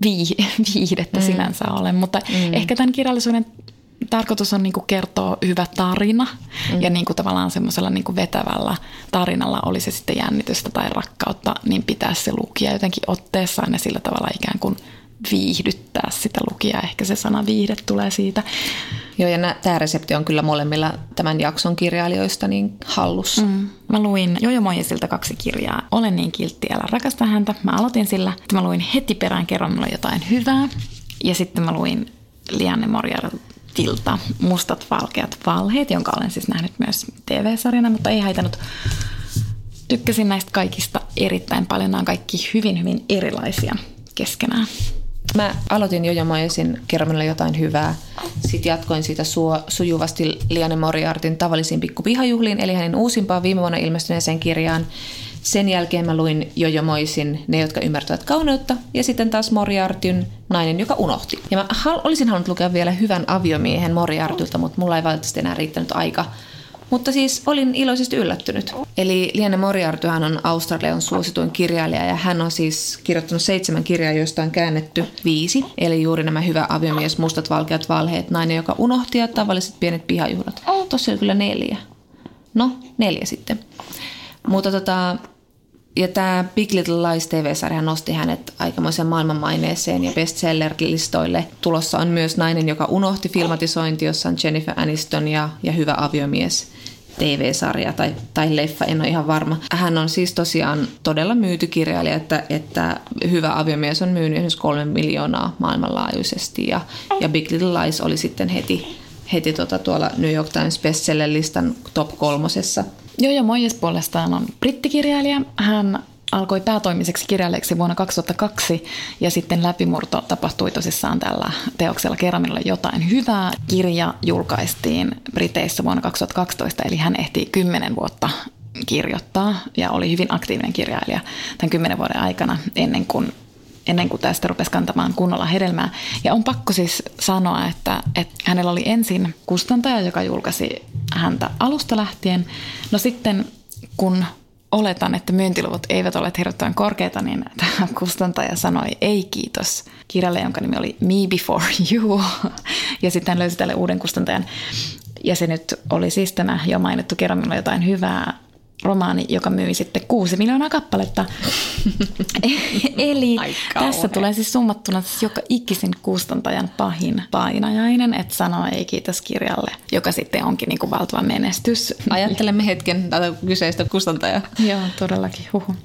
viihdettä mm. sinänsä ole, mutta mm. ehkä tämän kirjallisuuden tarkoitus on niinku kertoa hyvä tarina mm. ja niinku tavallaan semmoisella niinku vetävällä tarinalla, oli se sitten jännitystä tai rakkautta, niin pitää se lukija jotenkin otteessaan ja sillä tavalla ikään kuin viihdyttää sitä lukijaa. Ehkä se sana viihde tulee siitä. Joo, ja tämä resepti on kyllä molemmilla tämän jakson kirjailijoista niin hallussa. Mm. Mä luin Jojo Moisilta kaksi kirjaa. Olen niin kiltti, älä rakasta häntä. Mä aloitin sillä, että mä luin heti perään kerran mulla jotain hyvää. Ja sitten mä luin Lianne Morjarilta Tilta Mustat valkeat valheet, jonka olen siis nähnyt myös TV-sarjana, mutta ei haitannut. Tykkäsin näistä kaikista erittäin paljon. Nämä on kaikki hyvin, hyvin erilaisia keskenään. Mä aloitin Jojo Moyesin kertomalla jotain hyvää. Sitten jatkoin siitä sujuvasti Liane Moriartin tavallisiin pikkupihajuhliin, eli hänen uusimpaan viime vuonna ilmestyneeseen kirjaan. Sen jälkeen mä luin Jojo Moisin Ne, jotka ymmärtävät kauneutta, ja sitten taas Moriartyn Nainen, joka unohti. Ja mä hal- olisin halunnut lukea vielä hyvän aviomiehen Moriartylta, mutta mulla ei valitettavasti enää riittänyt aika mutta siis olin iloisesti yllättynyt. Eli Liane Moriarty hän on Australian suosituin kirjailija ja hän on siis kirjoittanut seitsemän kirjaa, joista on käännetty viisi. Eli juuri nämä Hyvä aviomies, Mustat valkeat valheet, Nainen, joka unohti ja tavalliset pienet pihajuhlat. Tossa oli kyllä neljä. No, neljä sitten. Mutta tota, ja tämä Big Little Lies TV-sarja nosti hänet aikamoisen maailmanmaineeseen ja bestseller-listoille. Tulossa on myös Nainen, joka unohti filmatisointi, jossa on Jennifer Aniston ja, ja Hyvä aviomies. TV-sarja tai, tai leffa, en ole ihan varma. Hän on siis tosiaan todella myyty kirjailija, että, että Hyvä aviomies on myynyt esimerkiksi kolme miljoonaa maailmanlaajuisesti ja, ja Big Little Lies oli sitten heti, heti tota tuolla New York Times bestseller-listan top kolmosessa – Jojo Moyes puolestaan on brittikirjailija. Hän alkoi päätoimiseksi kirjailijaksi vuonna 2002 ja sitten läpimurto tapahtui tosissaan tällä teoksella Keramilla jotain hyvää. Kirja julkaistiin Briteissä vuonna 2012, eli hän ehti kymmenen vuotta kirjoittaa ja oli hyvin aktiivinen kirjailija tämän kymmenen vuoden aikana ennen kuin ennen kuin tästä rupesi kantamaan kunnolla hedelmää. Ja on pakko siis sanoa, että, että hänellä oli ensin kustantaja, joka julkaisi häntä alusta lähtien. No sitten kun oletan, että myyntiluvut eivät ole hirveän korkeita, niin tämä kustantaja sanoi ei kiitos kirjalle, jonka nimi oli Me Before You. Ja sitten hän löysi tälle uuden kustantajan. Ja se nyt oli siis tämä jo mainittu kerran jotain hyvää romaani, joka myi sitten kuusi miljoonaa kappaletta. Eli Aika tässä tulee siis summattuna siis joka ikisen kustantajan pahin painajainen, että sanoo ei kiitos kirjalle, joka sitten onkin niin kuin valtava menestys. Ajattelemme hetken tätä kyseistä kustantajaa. Joo, todellakin. Huhu.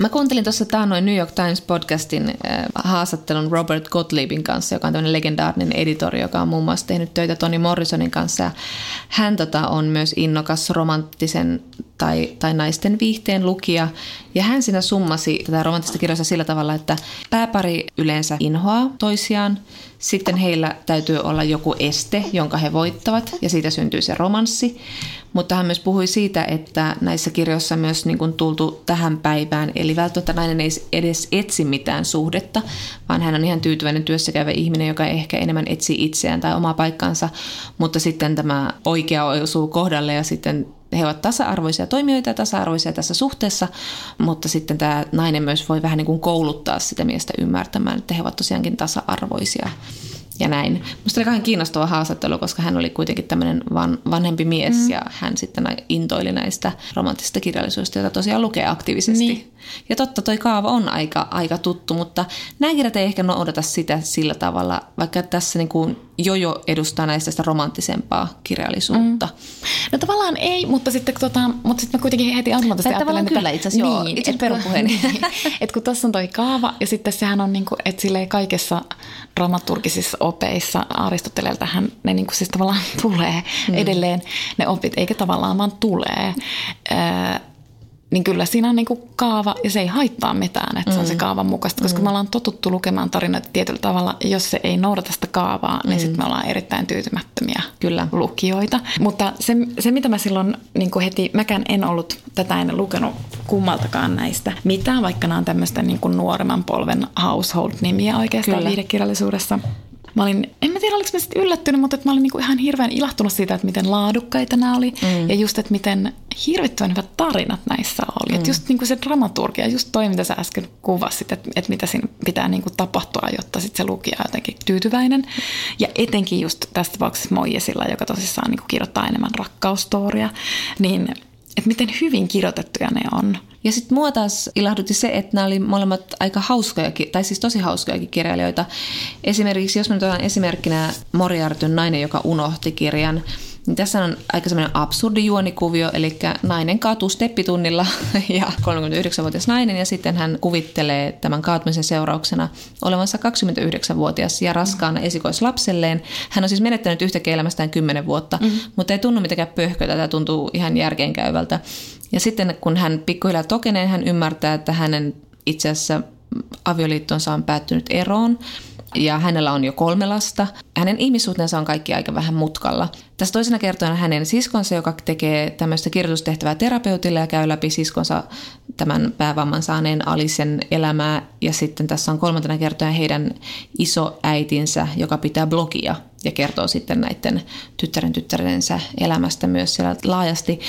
Mä kuuntelin tuossa taannoin New York Times podcastin äh, haastattelun Robert Gottliebin kanssa, joka on tämmöinen legendaarinen editori, joka on muun muassa tehnyt töitä Toni Morrisonin kanssa. Hän tota, on myös innokas romanttisen tai, tai naisten viihteen lukija. Ja hän siinä summasi tätä romanttista kirjaa sillä tavalla, että pääpari yleensä inhoaa toisiaan. Sitten heillä täytyy olla joku este, jonka he voittavat, ja siitä syntyy se romanssi. Mutta hän myös puhui siitä, että näissä kirjoissa myös niin kuin tultu tähän päivään, eli välttämättä nainen ei edes etsi mitään suhdetta, vaan hän on ihan tyytyväinen työssäkäyvä ihminen, joka ehkä enemmän etsii itseään tai omaa paikkaansa, mutta sitten tämä oikea osuu kohdalle ja sitten he ovat tasa-arvoisia toimijoita ja tasa-arvoisia tässä suhteessa, mutta sitten tämä nainen myös voi vähän niin kuin kouluttaa sitä miestä ymmärtämään, että he ovat tosiaankin tasa-arvoisia ja näin. Musta oli kauhean kiinnostava haastattelu, koska hän oli kuitenkin tämmöinen van, vanhempi mies mm. ja hän sitten intoili näistä romanttisista kirjallisuudesta, joita tosiaan lukee aktiivisesti. Niin. Ja totta, toi kaava on aika, aika tuttu, mutta nämä kirjat ei ehkä noudata sitä sillä tavalla, vaikka tässä niin kuin Jojo edustaa näistä sitä romanttisempaa kirjallisuutta. Mm. No tavallaan ei, mutta sitten, tota, mutta sitten mä kuitenkin heti automaattisesti ajattelen, että... kyllä itse asiassa, niin, itse perupuheeni. Niin, että kun tuossa on toi kaava ja sitten sehän on niin kuin, että silleen kaikessa dramaturgisissa opeissa Aristoteleeltähän ne niin kuin siis tavallaan tulee mm. edelleen ne opit, eikä tavallaan vaan tulee. Öö, niin kyllä siinä on niin kuin kaava ja se ei haittaa mitään, että mm. se on se mm. kaavan mukaista, koska mm. me ollaan totuttu lukemaan tarinoita tietyllä tavalla. Jos se ei noudata sitä kaavaa, niin mm. sitten me ollaan erittäin tyytymättömiä kyllä. lukijoita. Mutta se, se mitä mä silloin niin kuin heti, mäkään en ollut tätä ennen lukenut kummaltakaan näistä mitään, vaikka nämä on tämmöistä niin kuin nuoremman polven household-nimiä oikeastaan kyllä. viidekirjallisuudessa mä olin, en mä tiedä oliko mä sitten yllättynyt, mutta että mä olin niinku ihan hirveän ilahtunut siitä, että miten laadukkaita nämä oli. Mm. Ja just, että miten hirvittävän hyvät tarinat näissä oli. Mm. Että just niinku se dramaturgia, just toi, mitä sä äsken kuvasit, että, että mitä siinä pitää niinku tapahtua, jotta sit se lukija on jotenkin tyytyväinen. Ja etenkin just tässä tapauksessa Moijesilla, joka tosissaan niinku kirjoittaa enemmän rakkaustoria, niin että miten hyvin kirjoitettuja ne on. Ja sitten mua taas ilahdutti se, että nämä oli molemmat aika hauskoja, tai siis tosi hauskojakin kirjailijoita. Esimerkiksi, jos me nyt otan esimerkkinä Moriartyn nainen, joka unohti kirjan, niin tässä on aika semmoinen absurdi juonikuvio, eli nainen kaatuu steppitunnilla ja 39-vuotias nainen ja sitten hän kuvittelee tämän kaatumisen seurauksena olevansa 29-vuotias ja raskaana esikoislapselleen. Hän on siis menettänyt yhtäkkiä elämästään 10 vuotta, mm-hmm. mutta ei tunnu mitenkään pöhkötä, tämä tuntuu ihan järkeenkäyvältä. Ja sitten kun hän pikkuhiljaa tokenee, hän ymmärtää, että hänen itse asiassa avioliittonsa on päättynyt eroon ja hänellä on jo kolme lasta. Hänen ihmissuhteensa on kaikki aika vähän mutkalla. Tässä toisena kertoina hänen siskonsa, joka tekee tämmöistä kirjoitustehtävää terapeutille ja käy läpi siskonsa tämän päävamman saaneen Alisen elämää. Ja sitten tässä on kolmantena kertoina heidän isoäitinsä, joka pitää blogia ja kertoo sitten näiden tyttären tyttärensä elämästä myös siellä laajasti.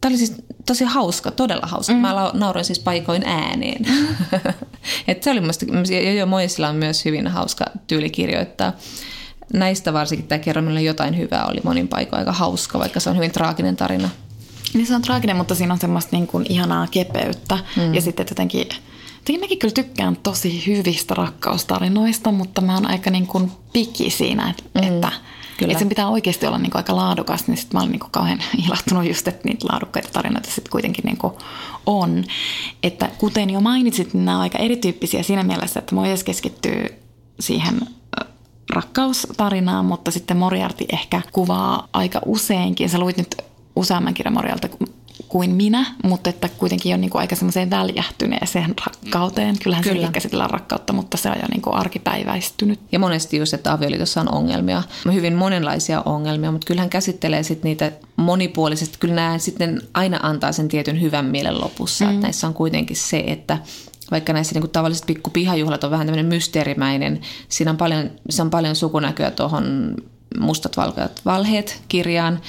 Tämä oli siis tosi hauska, todella hauska. Mm. Mä nauroin siis paikoin ääneen. Mm. Et se oli musta, ja jo Moisilla on myös hyvin hauska tyyli kirjoittaa. Näistä varsinkin tämä kerro, jotain hyvää oli monin paikoin aika hauska, vaikka se on hyvin traaginen tarina. Niin se on traaginen, mutta siinä on semmoista niin kuin ihanaa kepeyttä. Mm. Ja sitten jotenkin, jotenkin mäkin kyllä tykkään tosi hyvistä rakkaustarinoista, mutta mä oon aika niin kuin piki siinä, että, mm. että Kyllä. Että sen pitää oikeasti olla niin aika laadukas, niin sitten mä olin niin kauhean ilahtunut just, että niitä laadukkaita tarinoita sitten kuitenkin niin on. Että kuten jo mainitsit, niin nämä on aika erityyppisiä siinä mielessä, että Mojes keskittyy siihen rakkaustarinaan, mutta sitten Moriarty ehkä kuvaa aika useinkin. Sä luit nyt useamman kirjan Morialta kuin minä, mutta että kuitenkin on niin kuin aika semmoiseen väljähtyneeseen rakkauteen. Kyllähän Kyllä. se käsitellään rakkautta, mutta se on jo niin kuin arkipäiväistynyt. Ja monesti just, että avioliitossa on ongelmia, hyvin monenlaisia ongelmia, mutta kyllähän käsittelee sitten niitä monipuolisesti. Kyllä nämä sitten aina antaa sen tietyn hyvän mielen lopussa. Mm. Että näissä on kuitenkin se, että vaikka näissä niin kuin tavalliset pikku pihajuhlat on vähän tämmöinen mysteerimäinen, siinä on paljon, se on paljon sukunäköä tuohon Mustat valkeat valheet kirjaan,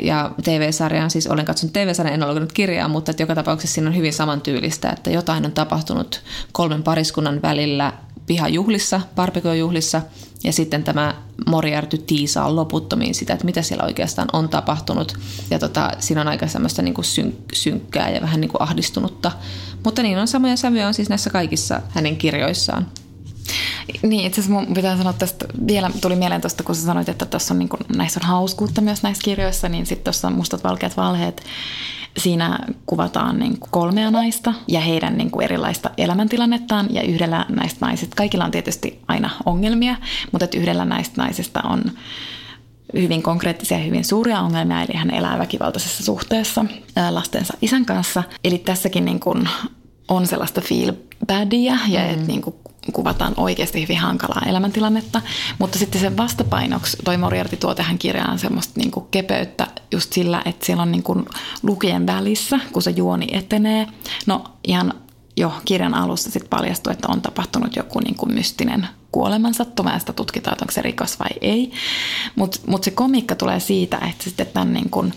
ja TV-sarjaan, siis olen katsonut TV-sarjan, en ole lukenut kirjaa, mutta että joka tapauksessa siinä on hyvin samantyylistä, että jotain on tapahtunut kolmen pariskunnan välillä pihajuhlissa, barbecue-juhlissa, ja sitten tämä Moriarty tiisaa loputtomiin sitä, että mitä siellä oikeastaan on tapahtunut. Ja tota, siinä on aika semmoista niin kuin synk- synkkää ja vähän niin kuin ahdistunutta. Mutta niin on samoja sävyjä on siis näissä kaikissa hänen kirjoissaan. Niin, itse asiassa mun pitää sanoa tästä, vielä tuli mieleen tuosta, kun sä sanoit, että tässä on niin kuin, näissä on hauskuutta myös näissä kirjoissa, niin sitten tuossa Mustat valkeat valheet, siinä kuvataan niin kuin kolmea naista ja heidän niin kuin erilaista elämäntilannettaan ja yhdellä näistä naisista, kaikilla on tietysti aina ongelmia, mutta että yhdellä näistä naisista on hyvin konkreettisia ja hyvin suuria ongelmia, eli hän elää väkivaltaisessa suhteessa lastensa isän kanssa. Eli tässäkin niin kuin on sellaista feel badia ja mm. että niin kuin kuvataan oikeasti hyvin hankalaa elämäntilannetta, mutta sitten sen vastapainoksi toi Moriarty tuo tähän kirjaan semmoista niin kuin kepeyttä just sillä, että siellä on niin kuin lukien välissä, kun se juoni etenee. No ihan jo kirjan alussa sitten paljastui, että on tapahtunut joku niin kuin mystinen kuolemansattuma ja sitä tutkitaan, että onko se rikos vai ei. Mutta mut se komikka tulee siitä, että sitten tämän niin kuin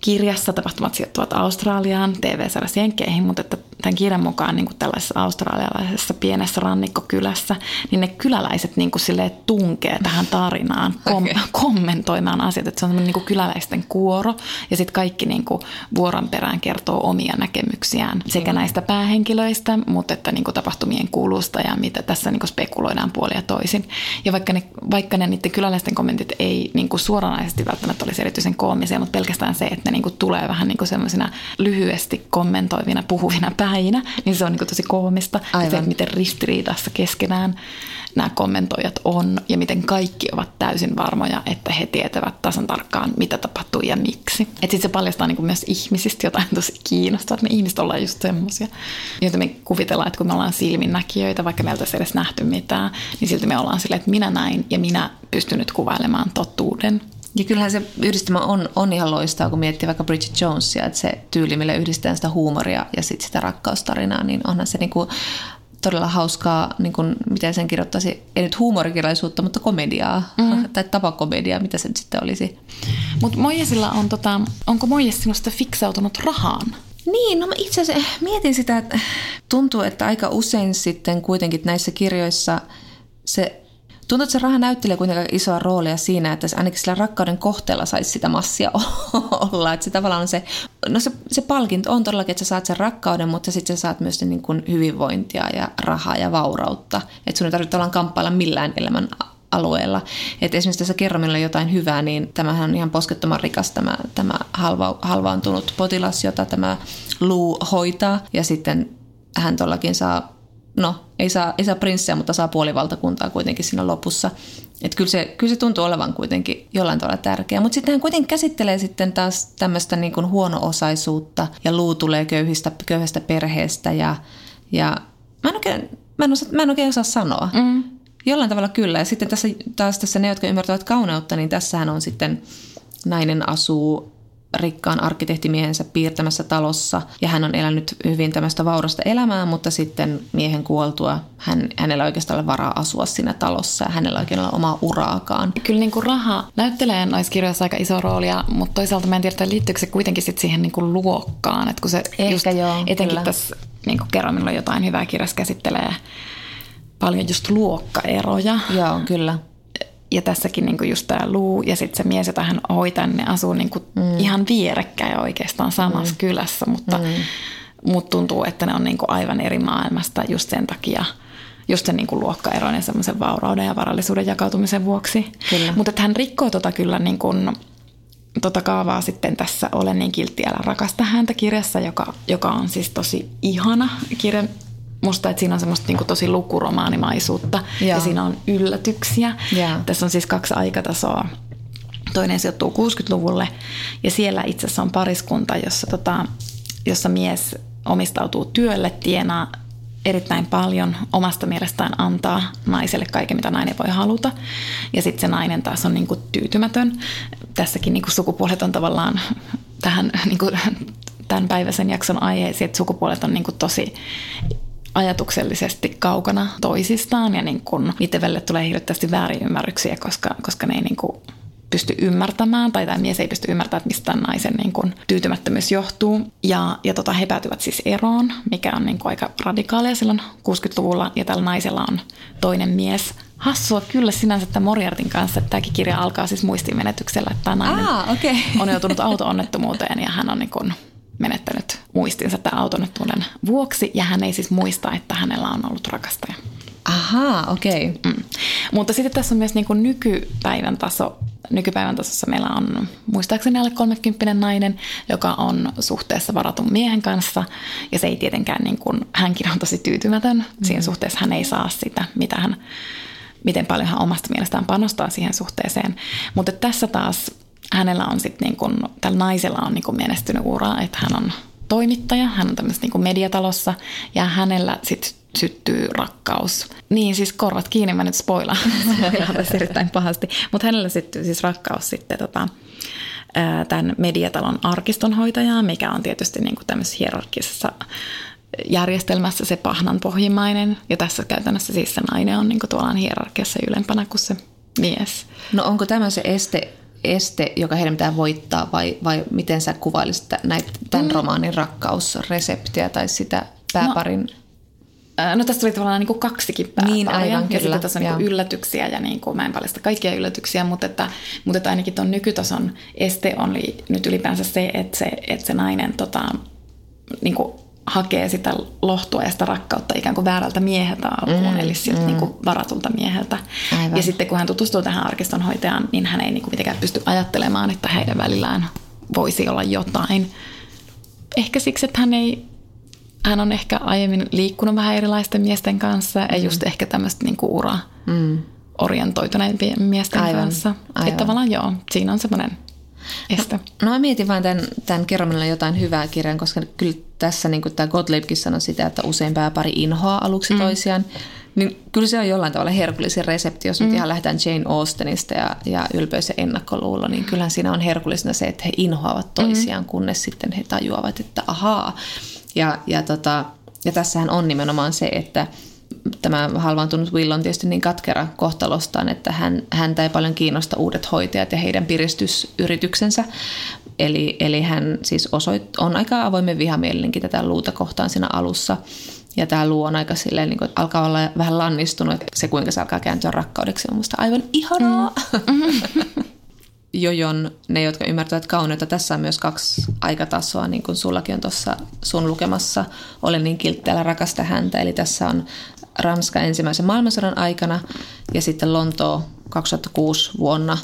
kirjassa tapahtumat sijoittuvat Australiaan, TV-sarjassa Jenkkeihin, mutta että tämän kirjan mukaan niin kuin tällaisessa australialaisessa pienessä rannikkokylässä, niin ne kyläläiset niin kuin tunkee tähän tarinaan kom- okay. kommentoimaan asiat. Että se on niin kuin kyläläisten kuoro ja sitten kaikki niin kuin vuoron perään kertoo omia näkemyksiään sekä näistä päähenkilöistä, mutta että niin kuin tapahtumien kulusta ja mitä tässä niin kuin spekuloidaan puolia toisin. Ja vaikka ne, vaikka ne niiden kyläläisten kommentit ei niin kuin suoranaisesti välttämättä olisi erityisen koomisia, mutta pelkästään se, että ne niin kuin tulee vähän niin kuin semmoisina lyhyesti kommentoivina, puhuvina päinä, niin se on niin kuin tosi koomista. Aivan. Se, miten ristiriidassa keskenään nämä kommentoijat on ja miten kaikki ovat täysin varmoja, että he tietävät tasan tarkkaan, mitä tapahtuu ja miksi. Että sitten se paljastaa niin kuin myös ihmisistä jotain tosi kiinnostavaa, että me ihmiset ollaan just semmoisia, joita me kuvitellaan, että kun me ollaan silminnäkijöitä, vaikka meiltä ei edes nähty mitään, niin silti me ollaan silleen, että minä näin ja minä pystyn nyt kuvailemaan totuuden. Ja kyllähän se yhdistelmä on, on ihan loistaa, kun miettii vaikka Bridget Jonesia, että se tyyli, millä yhdistetään sitä huumoria ja sitten sitä rakkaustarinaa, niin onhan se niinku todella hauskaa, niin kuin, miten sen kirjoittaisi, ei nyt huumorikirjallisuutta, mutta komediaa, mm. tai tapakomediaa, mitä se nyt sitten olisi. Mutta Mojesilla on, tota, onko Mojes sinusta fiksautunut rahaan? Niin, no mä itse asiassa mietin sitä, että tuntuu, että aika usein sitten kuitenkin näissä kirjoissa se Tuntuu, että se raha näyttelee kuitenkin isoa roolia siinä, että ainakin sillä rakkauden kohteella saisi sitä massia olla. Että se tavallaan on se, no se, se palkinto on todellakin, että sä saat sen rakkauden, mutta sitten sä saat myös niin kuin hyvinvointia ja rahaa ja vaurautta. Että sun ei tarvitse olla kamppailla millään elämän alueella. Et esimerkiksi tässä kerromilla jotain hyvää, niin tämähän on ihan poskettoman rikas tämä, tämä halva, halvaantunut potilas, jota tämä Luu hoitaa. Ja sitten hän todellakin saa no, ei saa, ei saa prinssejä, mutta saa puolivaltakuntaa kuitenkin siinä lopussa. Että kyllä se, kyllä se tuntuu olevan kuitenkin jollain tavalla tärkeää. Mutta sitten hän kuitenkin käsittelee sitten taas tämmöistä niin huono-osaisuutta ja luu tulee köyhistä, köyhästä perheestä ja, ja mä en oikein, mä en, osaa, mä en oikein osaa sanoa. Mm. Jollain tavalla kyllä. Ja sitten tässä, taas tässä ne, jotka ymmärtävät kauneutta, niin tässähän on sitten nainen asuu rikkaan arkkitehtimiehensä piirtämässä talossa ja hän on elänyt hyvin tämmöistä vaurasta elämää, mutta sitten miehen kuoltua hän, hänellä oikeastaan ole varaa asua siinä talossa ja hänellä oikein ole omaa uraakaan. Kyllä niin kuin raha näyttelee noissa kirjoissa aika iso roolia, mutta toisaalta mä en tiedä, liittyykö se kuitenkin sit siihen niin kuin luokkaan, että kun se Ehkä just, joo, etenkin kyllä. tässä niin kuin kerran minulla jotain hyvää kirjassa käsittelee paljon just luokkaeroja. Joo, kyllä. Ja tässäkin niin kuin just tämä Luu ja sitten se mies, jota hän hoitaa, ne asuu niin kuin mm. ihan vierekkäin oikeastaan samassa mm. kylässä, mutta mm. mut tuntuu, että ne on niin kuin aivan eri maailmasta just sen takia, just sen niin kuin luokkaeron ja semmoisen vaurauden ja varallisuuden jakautumisen vuoksi. Mutta hän rikkoo tota kyllä niin kuin, tota kaavaa sitten tässä Olen niin kiltti, älä rakasta häntä kirjassa, joka, joka on siis tosi ihana kirja. Musta, että siinä on semmoista niin kuin tosi lukuromaanimaisuutta ja Joo. siinä on yllätyksiä. Joo. Tässä on siis kaksi aikatasoa. Toinen sijoittuu 60-luvulle ja siellä itse asiassa on pariskunta, jossa, tota, jossa mies omistautuu työlle, tienaa erittäin paljon omasta mielestään antaa naiselle kaiken, mitä nainen voi haluta. Ja sitten se nainen taas on niinku tyytymätön. Tässäkin niinku sukupuolet on tavallaan tähän niinku, tämän päiväisen jakson aiheeseen, että sukupuolet on niinku tosi ajatuksellisesti kaukana toisistaan ja niin kun välille tulee hirveästi väärinymmärryksiä, koska, koska ne ei niin kuin pysty ymmärtämään tai tämä mies ei pysty ymmärtämään, että mistä naisen niin kuin tyytymättömyys johtuu. Ja, ja tota, he päätyvät siis eroon, mikä on niin kuin aika radikaalia silloin 60-luvulla ja tällä naisella on toinen mies. Hassua kyllä sinänsä että Moriartin kanssa, että tämäkin kirja alkaa siis muistiinmenetyksellä, että tämä nainen Aa, okei. on joutunut auto-onnettomuuteen ja hän on niin kuin menettänyt muistinsa tämän autonettuuden vuoksi ja hän ei siis muista, että hänellä on ollut rakastaja. Ahaa, okei. Okay. Mm. Mutta sitten tässä on myös niin kuin nykypäivän taso. Nykypäivän tasossa meillä on muistaakseni alle 30 nainen, joka on suhteessa varatun miehen kanssa. Ja se ei tietenkään, niin kuin, hänkin on tosi tyytymätön. Mm. Siinä suhteessa hän ei saa sitä, mitä hän, miten paljon hän omasta mielestään panostaa siihen suhteeseen. Mutta tässä taas hänellä on sitten niin tällä naisella on niin kuin menestynyt ura, että hän on toimittaja, hän on tämmöisessä niin mediatalossa ja hänellä sitten syttyy rakkaus. Niin siis korvat kiinni, mä nyt spoilaan, spoilaan tässä erittäin pahasti. Mutta hänellä syttyy siis rakkaus sitten tota, tämän mediatalon arkistonhoitajaan, mikä on tietysti niin kuin tämmöisessä hierarkisessa järjestelmässä se pahnan pohjimmainen. Ja tässä käytännössä siis se nainen on niin kuin tuolla hierarkiassa ylempänä kuin se mies. No onko tämä se este, este joka heidän pitää voittaa vai, vai miten sä kuvailisit näitä, tämän mm. romaanin rakkausreseptiä tai sitä pääparin... No. No tästä tuli tavallaan niin kuin kaksikin pääparia. Niin, aivan, ja kyllä. tässä on niin yllätyksiä ja niin kuin, mä en paljasta kaikkia yllätyksiä, mutta, että, mutta että ainakin tuon nykytason este on nyt ylipäänsä se, että se, että se nainen tota, niin kuin hakee sitä lohtua ja sitä rakkautta ikään kuin väärältä mieheltä alkuun, mm, eli siltä mm. niin kuin varatulta mieheltä. Aivan. Ja sitten kun hän tutustuu tähän arkistonhoitajaan, niin hän ei niin kuin mitenkään pysty ajattelemaan, että heidän välillään voisi olla jotain. Ehkä siksi, että hän ei hän on ehkä aiemmin liikkunut vähän erilaisten miesten kanssa ja just ehkä tämmöistä niinku ura mm. orientoituneiden miesten aivan, kanssa. Aivan. Että tavallaan joo, siinä on semmoinen este. No, no mä mietin vain tämän, tämän kerromilla jotain hyvää kirjan, koska kyllä tässä niin kuin tämä Gottliebkin sanoi sitä, että usein pääpari inhoaa aluksi mm. toisiaan. Niin kyllä se on jollain tavalla herkullisin resepti, jos mm. nyt ihan lähdetään Jane Austenista ja, ja ylpeys ja ennakkoluulo, niin kyllähän siinä on herkullisena se, että he inhoavat toisiaan, mm. kunnes sitten he tajuavat, että ahaa. Ja, ja, tota, ja tässähän on nimenomaan se, että tämä halvaantunut Will on tietysti niin katkera kohtalostaan, että hän, häntä ei paljon kiinnosta uudet hoitajat ja heidän piristysyrityksensä. Eli, eli hän siis osoit, on aika avoimen vihamielinenkin tätä luuta kohtaan siinä alussa. Ja tämä luu on aika silleen, niin kuin, että alkaa olla vähän lannistunut, että se kuinka se alkaa kääntyä rakkaudeksi on musta aivan ihanaa. Mm. Jojon, ne jotka ymmärtävät kauneutta, tässä on myös kaksi aikatasoa, niin kuin sullakin on tuossa sun lukemassa, olen niin kiltteellä rakasta häntä. Eli tässä on Ranska ensimmäisen maailmansodan aikana ja sitten Lontoo 2006 vuonna.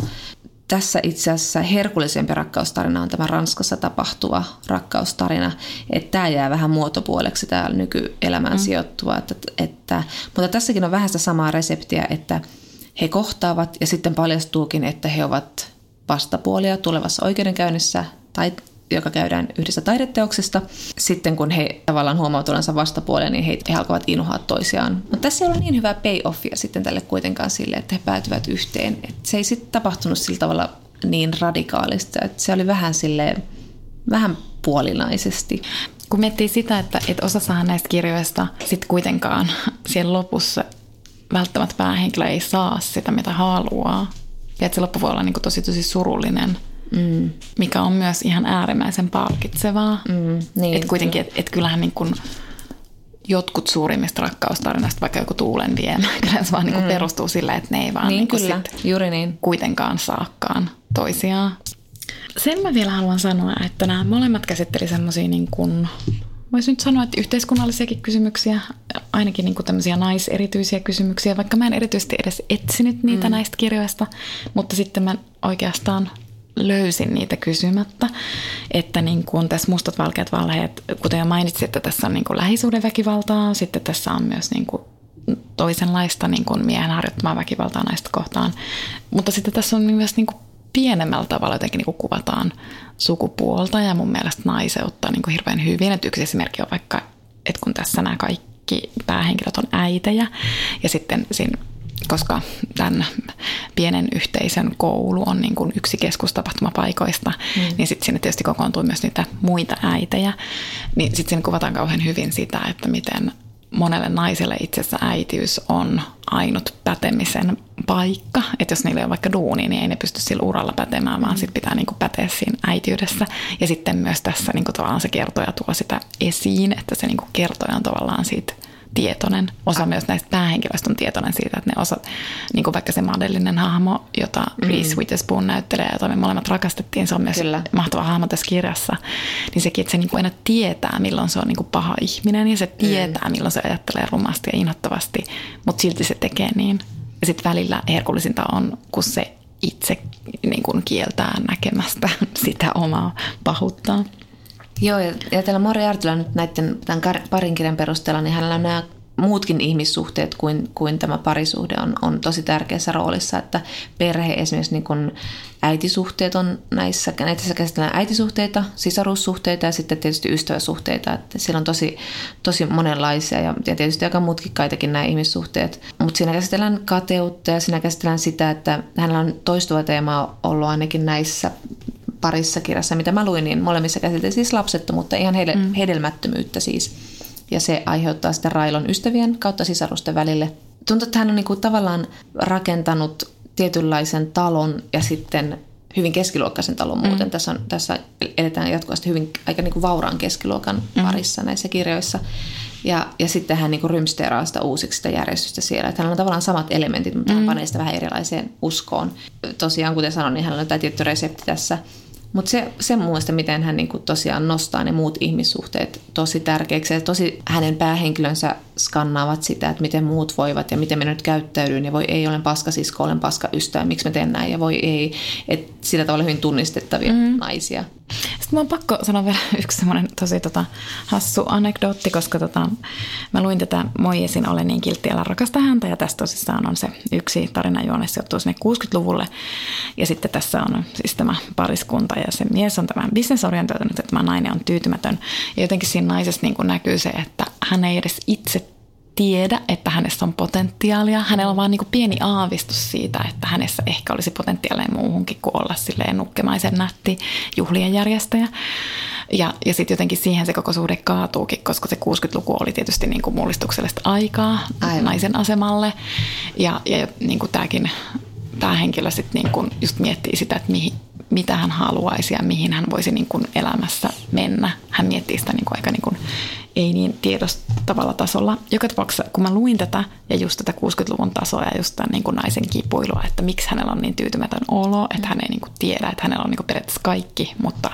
Tässä itse asiassa herkullisempi rakkaustarina on tämä Ranskassa tapahtuva rakkaustarina, että tämä jää vähän muotopuoleksi täällä nykyelämään mm. sijoittuva. Että, että, mutta tässäkin on vähän sitä samaa reseptiä, että he kohtaavat ja sitten paljastuukin, että he ovat vastapuolia tulevassa oikeudenkäynnissä tai joka käydään yhdessä taideteoksesta. Sitten kun he tavallaan huomaavat olevansa vastapuolella, niin he, he alkavat inhoa toisiaan. Mutta tässä ei ole niin hyvää payoffia sitten tälle kuitenkaan sille, että he päätyvät yhteen. Et se ei sitten tapahtunut sillä tavalla niin radikaalista, että se oli vähän sille vähän puolinaisesti. Kun miettii sitä, että, että osassahan näistä kirjoista sitten kuitenkaan siellä lopussa välttämättä päähenkilö ei saa sitä, mitä haluaa. Ja että se loppu voi olla niin tosi tosi surullinen, mm. mikä on myös ihan äärimmäisen palkitsevaa. Mm, niin, että kuitenkin, että et kyllähän niin kuin jotkut suurimmista rakkaustarinoista, vaikka joku tuulen viemä, kyllä se vaan niin mm. perustuu sille, että ne ei vaan niin, niin kyllä. Sit Juuri niin. kuitenkaan saakkaan toisiaan. Sen mä vielä haluan sanoa, että nämä molemmat käsitteli semmoisia niin kuin Voisin nyt sanoa, että yhteiskunnallisiakin kysymyksiä, ainakin niin kuin tämmöisiä naiserityisiä kysymyksiä, vaikka mä en erityisesti edes etsinyt niitä mm. näistä kirjoista, mutta sitten mä oikeastaan löysin niitä kysymättä, että niin kuin tässä mustat valkeat valheet, kuten jo mainitsin, että tässä on niin kuin lähisuhdeväkivaltaa, sitten tässä on myös niin kuin toisenlaista niin kuin miehen harjoittamaa väkivaltaa naista kohtaan, mutta sitten tässä on myös niin kuin pienemmällä tavalla jotenkin niin kuvataan sukupuolta ja mun mielestä naiseutta niin kuin hirveän hyvin. Että yksi esimerkki on vaikka, että kun tässä nämä kaikki päähenkilöt on äitejä ja sitten siinä koska tämän pienen yhteisön koulu on niin kuin yksi keskustapahtumapaikoista, mm. niin sitten sinne tietysti kokoontuu myös niitä muita äitejä. Niin sitten siinä kuvataan kauhean hyvin sitä, että miten monelle naiselle itse asiassa äitiys on ainut pätemisen paikka. Että jos niillä ei ole vaikka duuni, niin ei ne pysty sillä uralla pätemään, vaan mm. sitten pitää niinku päteä siinä äityydessä. Ja sitten myös tässä niinku tavallaan se kertoja tuo sitä esiin, että se niinku kertoja on tavallaan siitä – tietoinen. Osa myös näistä päähenkilöistä on tietoinen siitä, että ne osa, niin kuin vaikka se madellinen hahmo, jota mm. Reese Witherspoon näyttelee, jota me molemmat rakastettiin, se on myös Kyllä. mahtava hahmo tässä kirjassa, niin sekin, että se niin kuin aina tietää, milloin se on niin kuin paha ihminen ja se mm. tietää, mm. milloin se ajattelee rumasti ja inhottavasti, mutta silti se tekee niin. Ja sitten välillä herkullisinta on, kun se itse niin kuin kieltää näkemästä sitä omaa pahuuttaan. Joo, ja, ja tällä Mori Artila nyt näiden tämän parin kirjan perusteella, niin hänellä on nämä muutkin ihmissuhteet kuin, kuin tämä parisuhde on, on tosi tärkeässä roolissa, että perhe esimerkiksi niin kuin äitisuhteet on näissä, näissä käsitellään äitisuhteita, sisaruussuhteita ja sitten tietysti ystäväsuhteita, että siellä on tosi, tosi monenlaisia ja, ja tietysti aika mutkikkaitakin nämä ihmissuhteet, mutta siinä käsitellään kateutta ja siinä käsitellään sitä, että hänellä on toistuva teema ollut ainakin näissä parissa kirjassa, mitä mä luin, niin molemmissa käsiteltiin siis lapsettomuutta, ihan heille, mm. hedelmättömyyttä siis. Ja se aiheuttaa sitä railon ystävien kautta sisarusten välille. Tuntuu, että hän on niin kuin tavallaan rakentanut tietynlaisen talon ja sitten hyvin keskiluokkaisen talon mm. muuten. Tässä, on, tässä eletään jatkuvasti hyvin aika niin kuin vauraan keskiluokan mm. parissa näissä kirjoissa. Ja, ja sitten hän niin rymsteeraa sitä uusiksi sitä järjestystä siellä. Että hänellä on tavallaan samat elementit, mutta mm. hän panee sitä vähän erilaiseen uskoon. Tosiaan, kuten sanoin, niin hänellä on tämä tietty resepti tässä – mutta se, se muista, miten hän niinku tosiaan nostaa ne muut ihmissuhteet tosi tärkeiksi ja tosi hänen päähenkilönsä skannaavat sitä, että miten muut voivat ja miten minä nyt käyttäydyn ja voi ei, olen paska sisko, olen paska ystävä, miksi mä teen näin ja voi ei. Et sillä tavalla hyvin tunnistettavia mm. naisia. Sitten mä on pakko sanoa vielä yksi semmoinen tosi tota, hassu anekdootti, koska tota, mä luin tätä Moijesin Ole niin kiltti, älä rakasta häntä ja tässä tosissaan on se yksi tarinajuone sijoittuu sinne 60-luvulle ja sitten tässä on siis tämä pariskunta ja se mies on tämä bisnesorientoitunut, että tämä nainen on tyytymätön ja jotenkin siinä naisessa niin kuin näkyy se, että hän ei edes itse tiedä, että hänessä on potentiaalia. Hänellä on vaan niin pieni aavistus siitä, että hänessä ehkä olisi potentiaalia muuhunkin kuin olla silleen nukkemaisen nätti juhlien järjestäjä. Ja, ja sitten jotenkin siihen se koko suhde kaatuukin, koska se 60-luku oli tietysti niin kuin mullistuksellista aikaa Aivan. naisen asemalle. Ja, ja niin kuin tämäkin tämä henkilö sitten niin kuin just miettii sitä, että mihin, mitä hän haluaisi ja mihin hän voisi niin kuin elämässä mennä. Hän miettii sitä niin kuin aika niin kuin ei niin tiedostavalla tasolla. Joka tapauksessa, kun mä luin tätä ja just tätä 60-luvun tasoa ja just tämän niin kuin naisen kipuilua, että miksi hänellä on niin tyytymätön olo, että hän ei niin kuin tiedä, että hänellä on niin kuin periaatteessa kaikki, mutta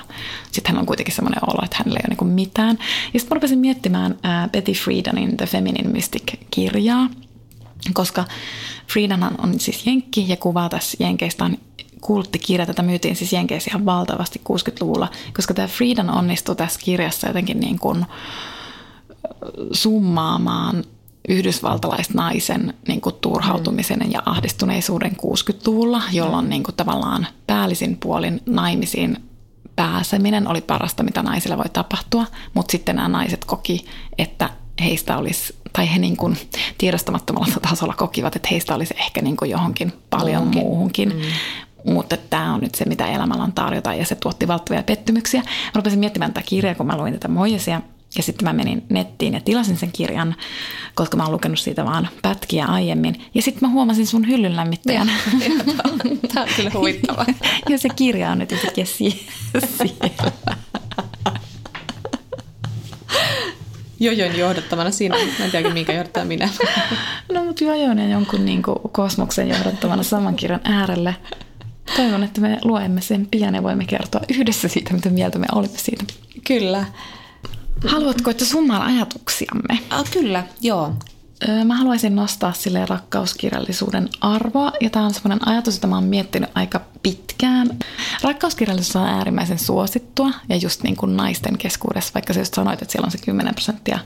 sitten hän on kuitenkin semmoinen olo, että hänellä ei ole niin kuin mitään. Ja sitten mä rupesin miettimään äh, Betty Friedanin The Feminine Mystic-kirjaa, koska Friedanhan on siis jenkki ja kuvaa tässä jenkeistä on kulttikirja, tätä myytiin siis Jenkeissä ihan valtavasti 60-luvulla, koska tämä Friedan onnistui tässä kirjassa jotenkin niin kuin, summaamaan yhdysvaltalaisnaisen niin kuin turhautumisen ja ahdistuneisuuden 60-luvulla, jolloin niin kuin, tavallaan päällisin puolin naimisiin pääseminen oli parasta, mitä naisille voi tapahtua, mutta sitten nämä naiset koki, että heistä olisi, tai he niin kuin tiedostamattomalla tasolla kokivat, että heistä olisi ehkä niin kuin johonkin paljon Onkin. muuhunkin. Mm. Mutta tämä on nyt se, mitä elämällä on tarjota, ja se tuotti valtavia pettymyksiä. Mä rupesin miettimään tätä kirjaa, kun mä luin tätä Moisesia, ja sitten mä menin nettiin ja tilasin sen kirjan, koska mä oon lukenut siitä vaan pätkiä aiemmin. Ja sitten mä huomasin sun hyllyn lämmittäjän. Tämä on kyllä huvittava. ja se kirja on nyt yhtäkkiä siellä. Jojon johdattamana siinä. Mä en tiedä, minkä johdattaa minä. no mutta Jojon ja jonkun niin kuin, kosmoksen johdattamana saman kirjan äärelle. Toivon, että me luemme sen pian ja voimme kertoa yhdessä siitä, mitä mieltä me olimme siitä. Kyllä. Haluatko, että summaan ajatuksiamme? Ah, kyllä, joo. Mä haluaisin nostaa sille rakkauskirjallisuuden arvoa, ja tämä on sellainen ajatus, jota mä oon miettinyt aika pitkään. Rakkauskirjallisuus on äärimmäisen suosittua, ja just niin kuin naisten keskuudessa, vaikka sä just sanoit, että siellä on se 10 prosenttia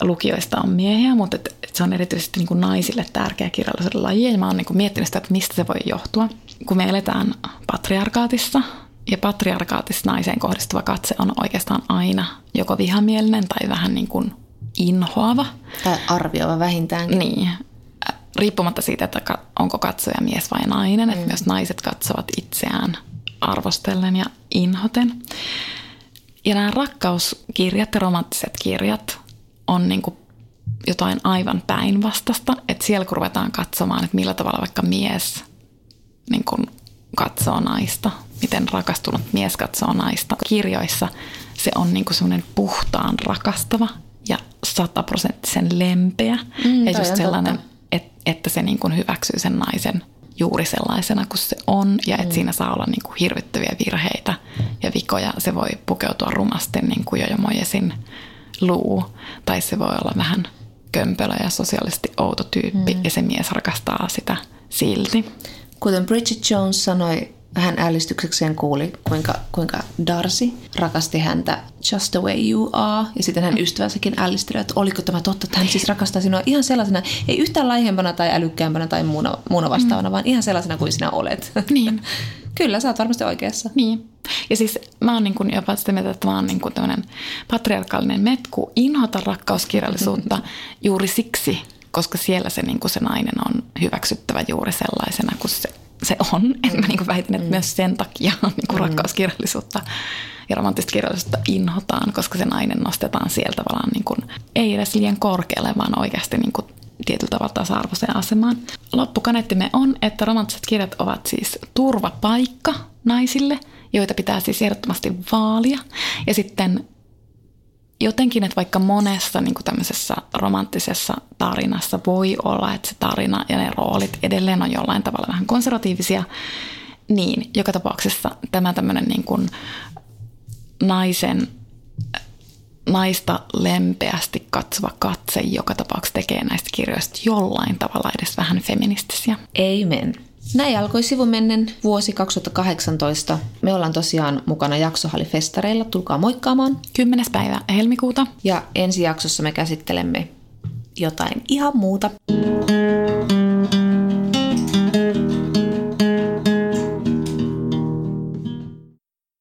lukijoista on miehiä, mutta et, et se on erityisesti niin kuin naisille tärkeä kirjallisuuden laji, ja mä oon niin kuin miettinyt sitä, että mistä se voi johtua. Kun me eletään patriarkaatissa, ja patriarkaatissa naiseen kohdistuva katse on oikeastaan aina joko vihamielinen tai vähän niin kuin inhoava. Tai arvioiva vähintäänkin. Niin. Riippumatta siitä, että onko katsoja mies vai nainen, mm. että myös naiset katsovat itseään arvostellen ja inhoten. Ja nämä rakkauskirjat ja romanttiset kirjat on niin kuin jotain aivan päinvastasta, että siellä kun ruvetaan katsomaan, että millä tavalla vaikka mies niin kuin katsoo naista, miten rakastunut mies katsoo naista. Kirjoissa se on niin kuin semmoinen puhtaan rakastava ja sataprosenttisen lempeä. Mm, ja just sellainen, että, että se niin kuin hyväksyy sen naisen juuri sellaisena kuin se on ja että mm. siinä saa olla niin kuin hirvittäviä virheitä ja vikoja. Se voi pukeutua rumasti niin kuin Jojo Mojesin luu tai se voi olla vähän kömpelö ja sosiaalisesti outo tyyppi mm. ja se mies rakastaa sitä silti. Kuten Bridget Jones sanoi, hän ällistyksekseen kuuli, kuinka, kuinka Darcy rakasti häntä just the way you are. Ja sitten hän ystävänsäkin ällisteli, että oliko tämä totta, että hän siis rakastaa sinua ihan sellaisena, ei yhtään laihempana tai älykkäämpänä tai muuna, muuna vastaavana, mm. vaan ihan sellaisena kuin sinä olet. Niin. Kyllä, sä oot varmasti oikeassa. Niin. Ja siis mä oon niin kuin jopa sitä mieltä, että mä oon niin kuin tämmöinen patriarkaalinen metku inhota rakkauskirjallisuutta juuri siksi, koska siellä se, niin kuin se nainen on hyväksyttävä juuri sellaisena kuin se, se on. Mm. Et mä niin kuin väitän, että mm. myös sen takia niin kuin mm. rakkauskirjallisuutta ja romanttista kirjallisuutta inhotaan, koska se nainen nostetaan sieltä tavallaan niin kuin, ei edes liian korkealle, vaan oikeasti niin kuin tietyllä tavalla tasa-arvoiseen asemaan. Loppukaneettimme on, että romanttiset kirjat ovat siis turvapaikka naisille, joita pitää siis ehdottomasti vaalia. Ja sitten jotenkin, että vaikka monessa niin kuin tämmöisessä romanttisessa tarinassa voi olla, että se tarina ja ne roolit edelleen on jollain tavalla vähän konservatiivisia, niin joka tapauksessa tämä tämmöinen niin kuin naisen, naista lempeästi katsova katse joka tapauksessa tekee näistä kirjoista jollain tavalla edes vähän feministisiä. Amen. Näin alkoi sivumennen vuosi 2018. Me ollaan tosiaan mukana jaksohallifestareilla. Tulkaa moikkaamaan. 10. päivä helmikuuta. Ja ensi jaksossa me käsittelemme jotain ihan muuta.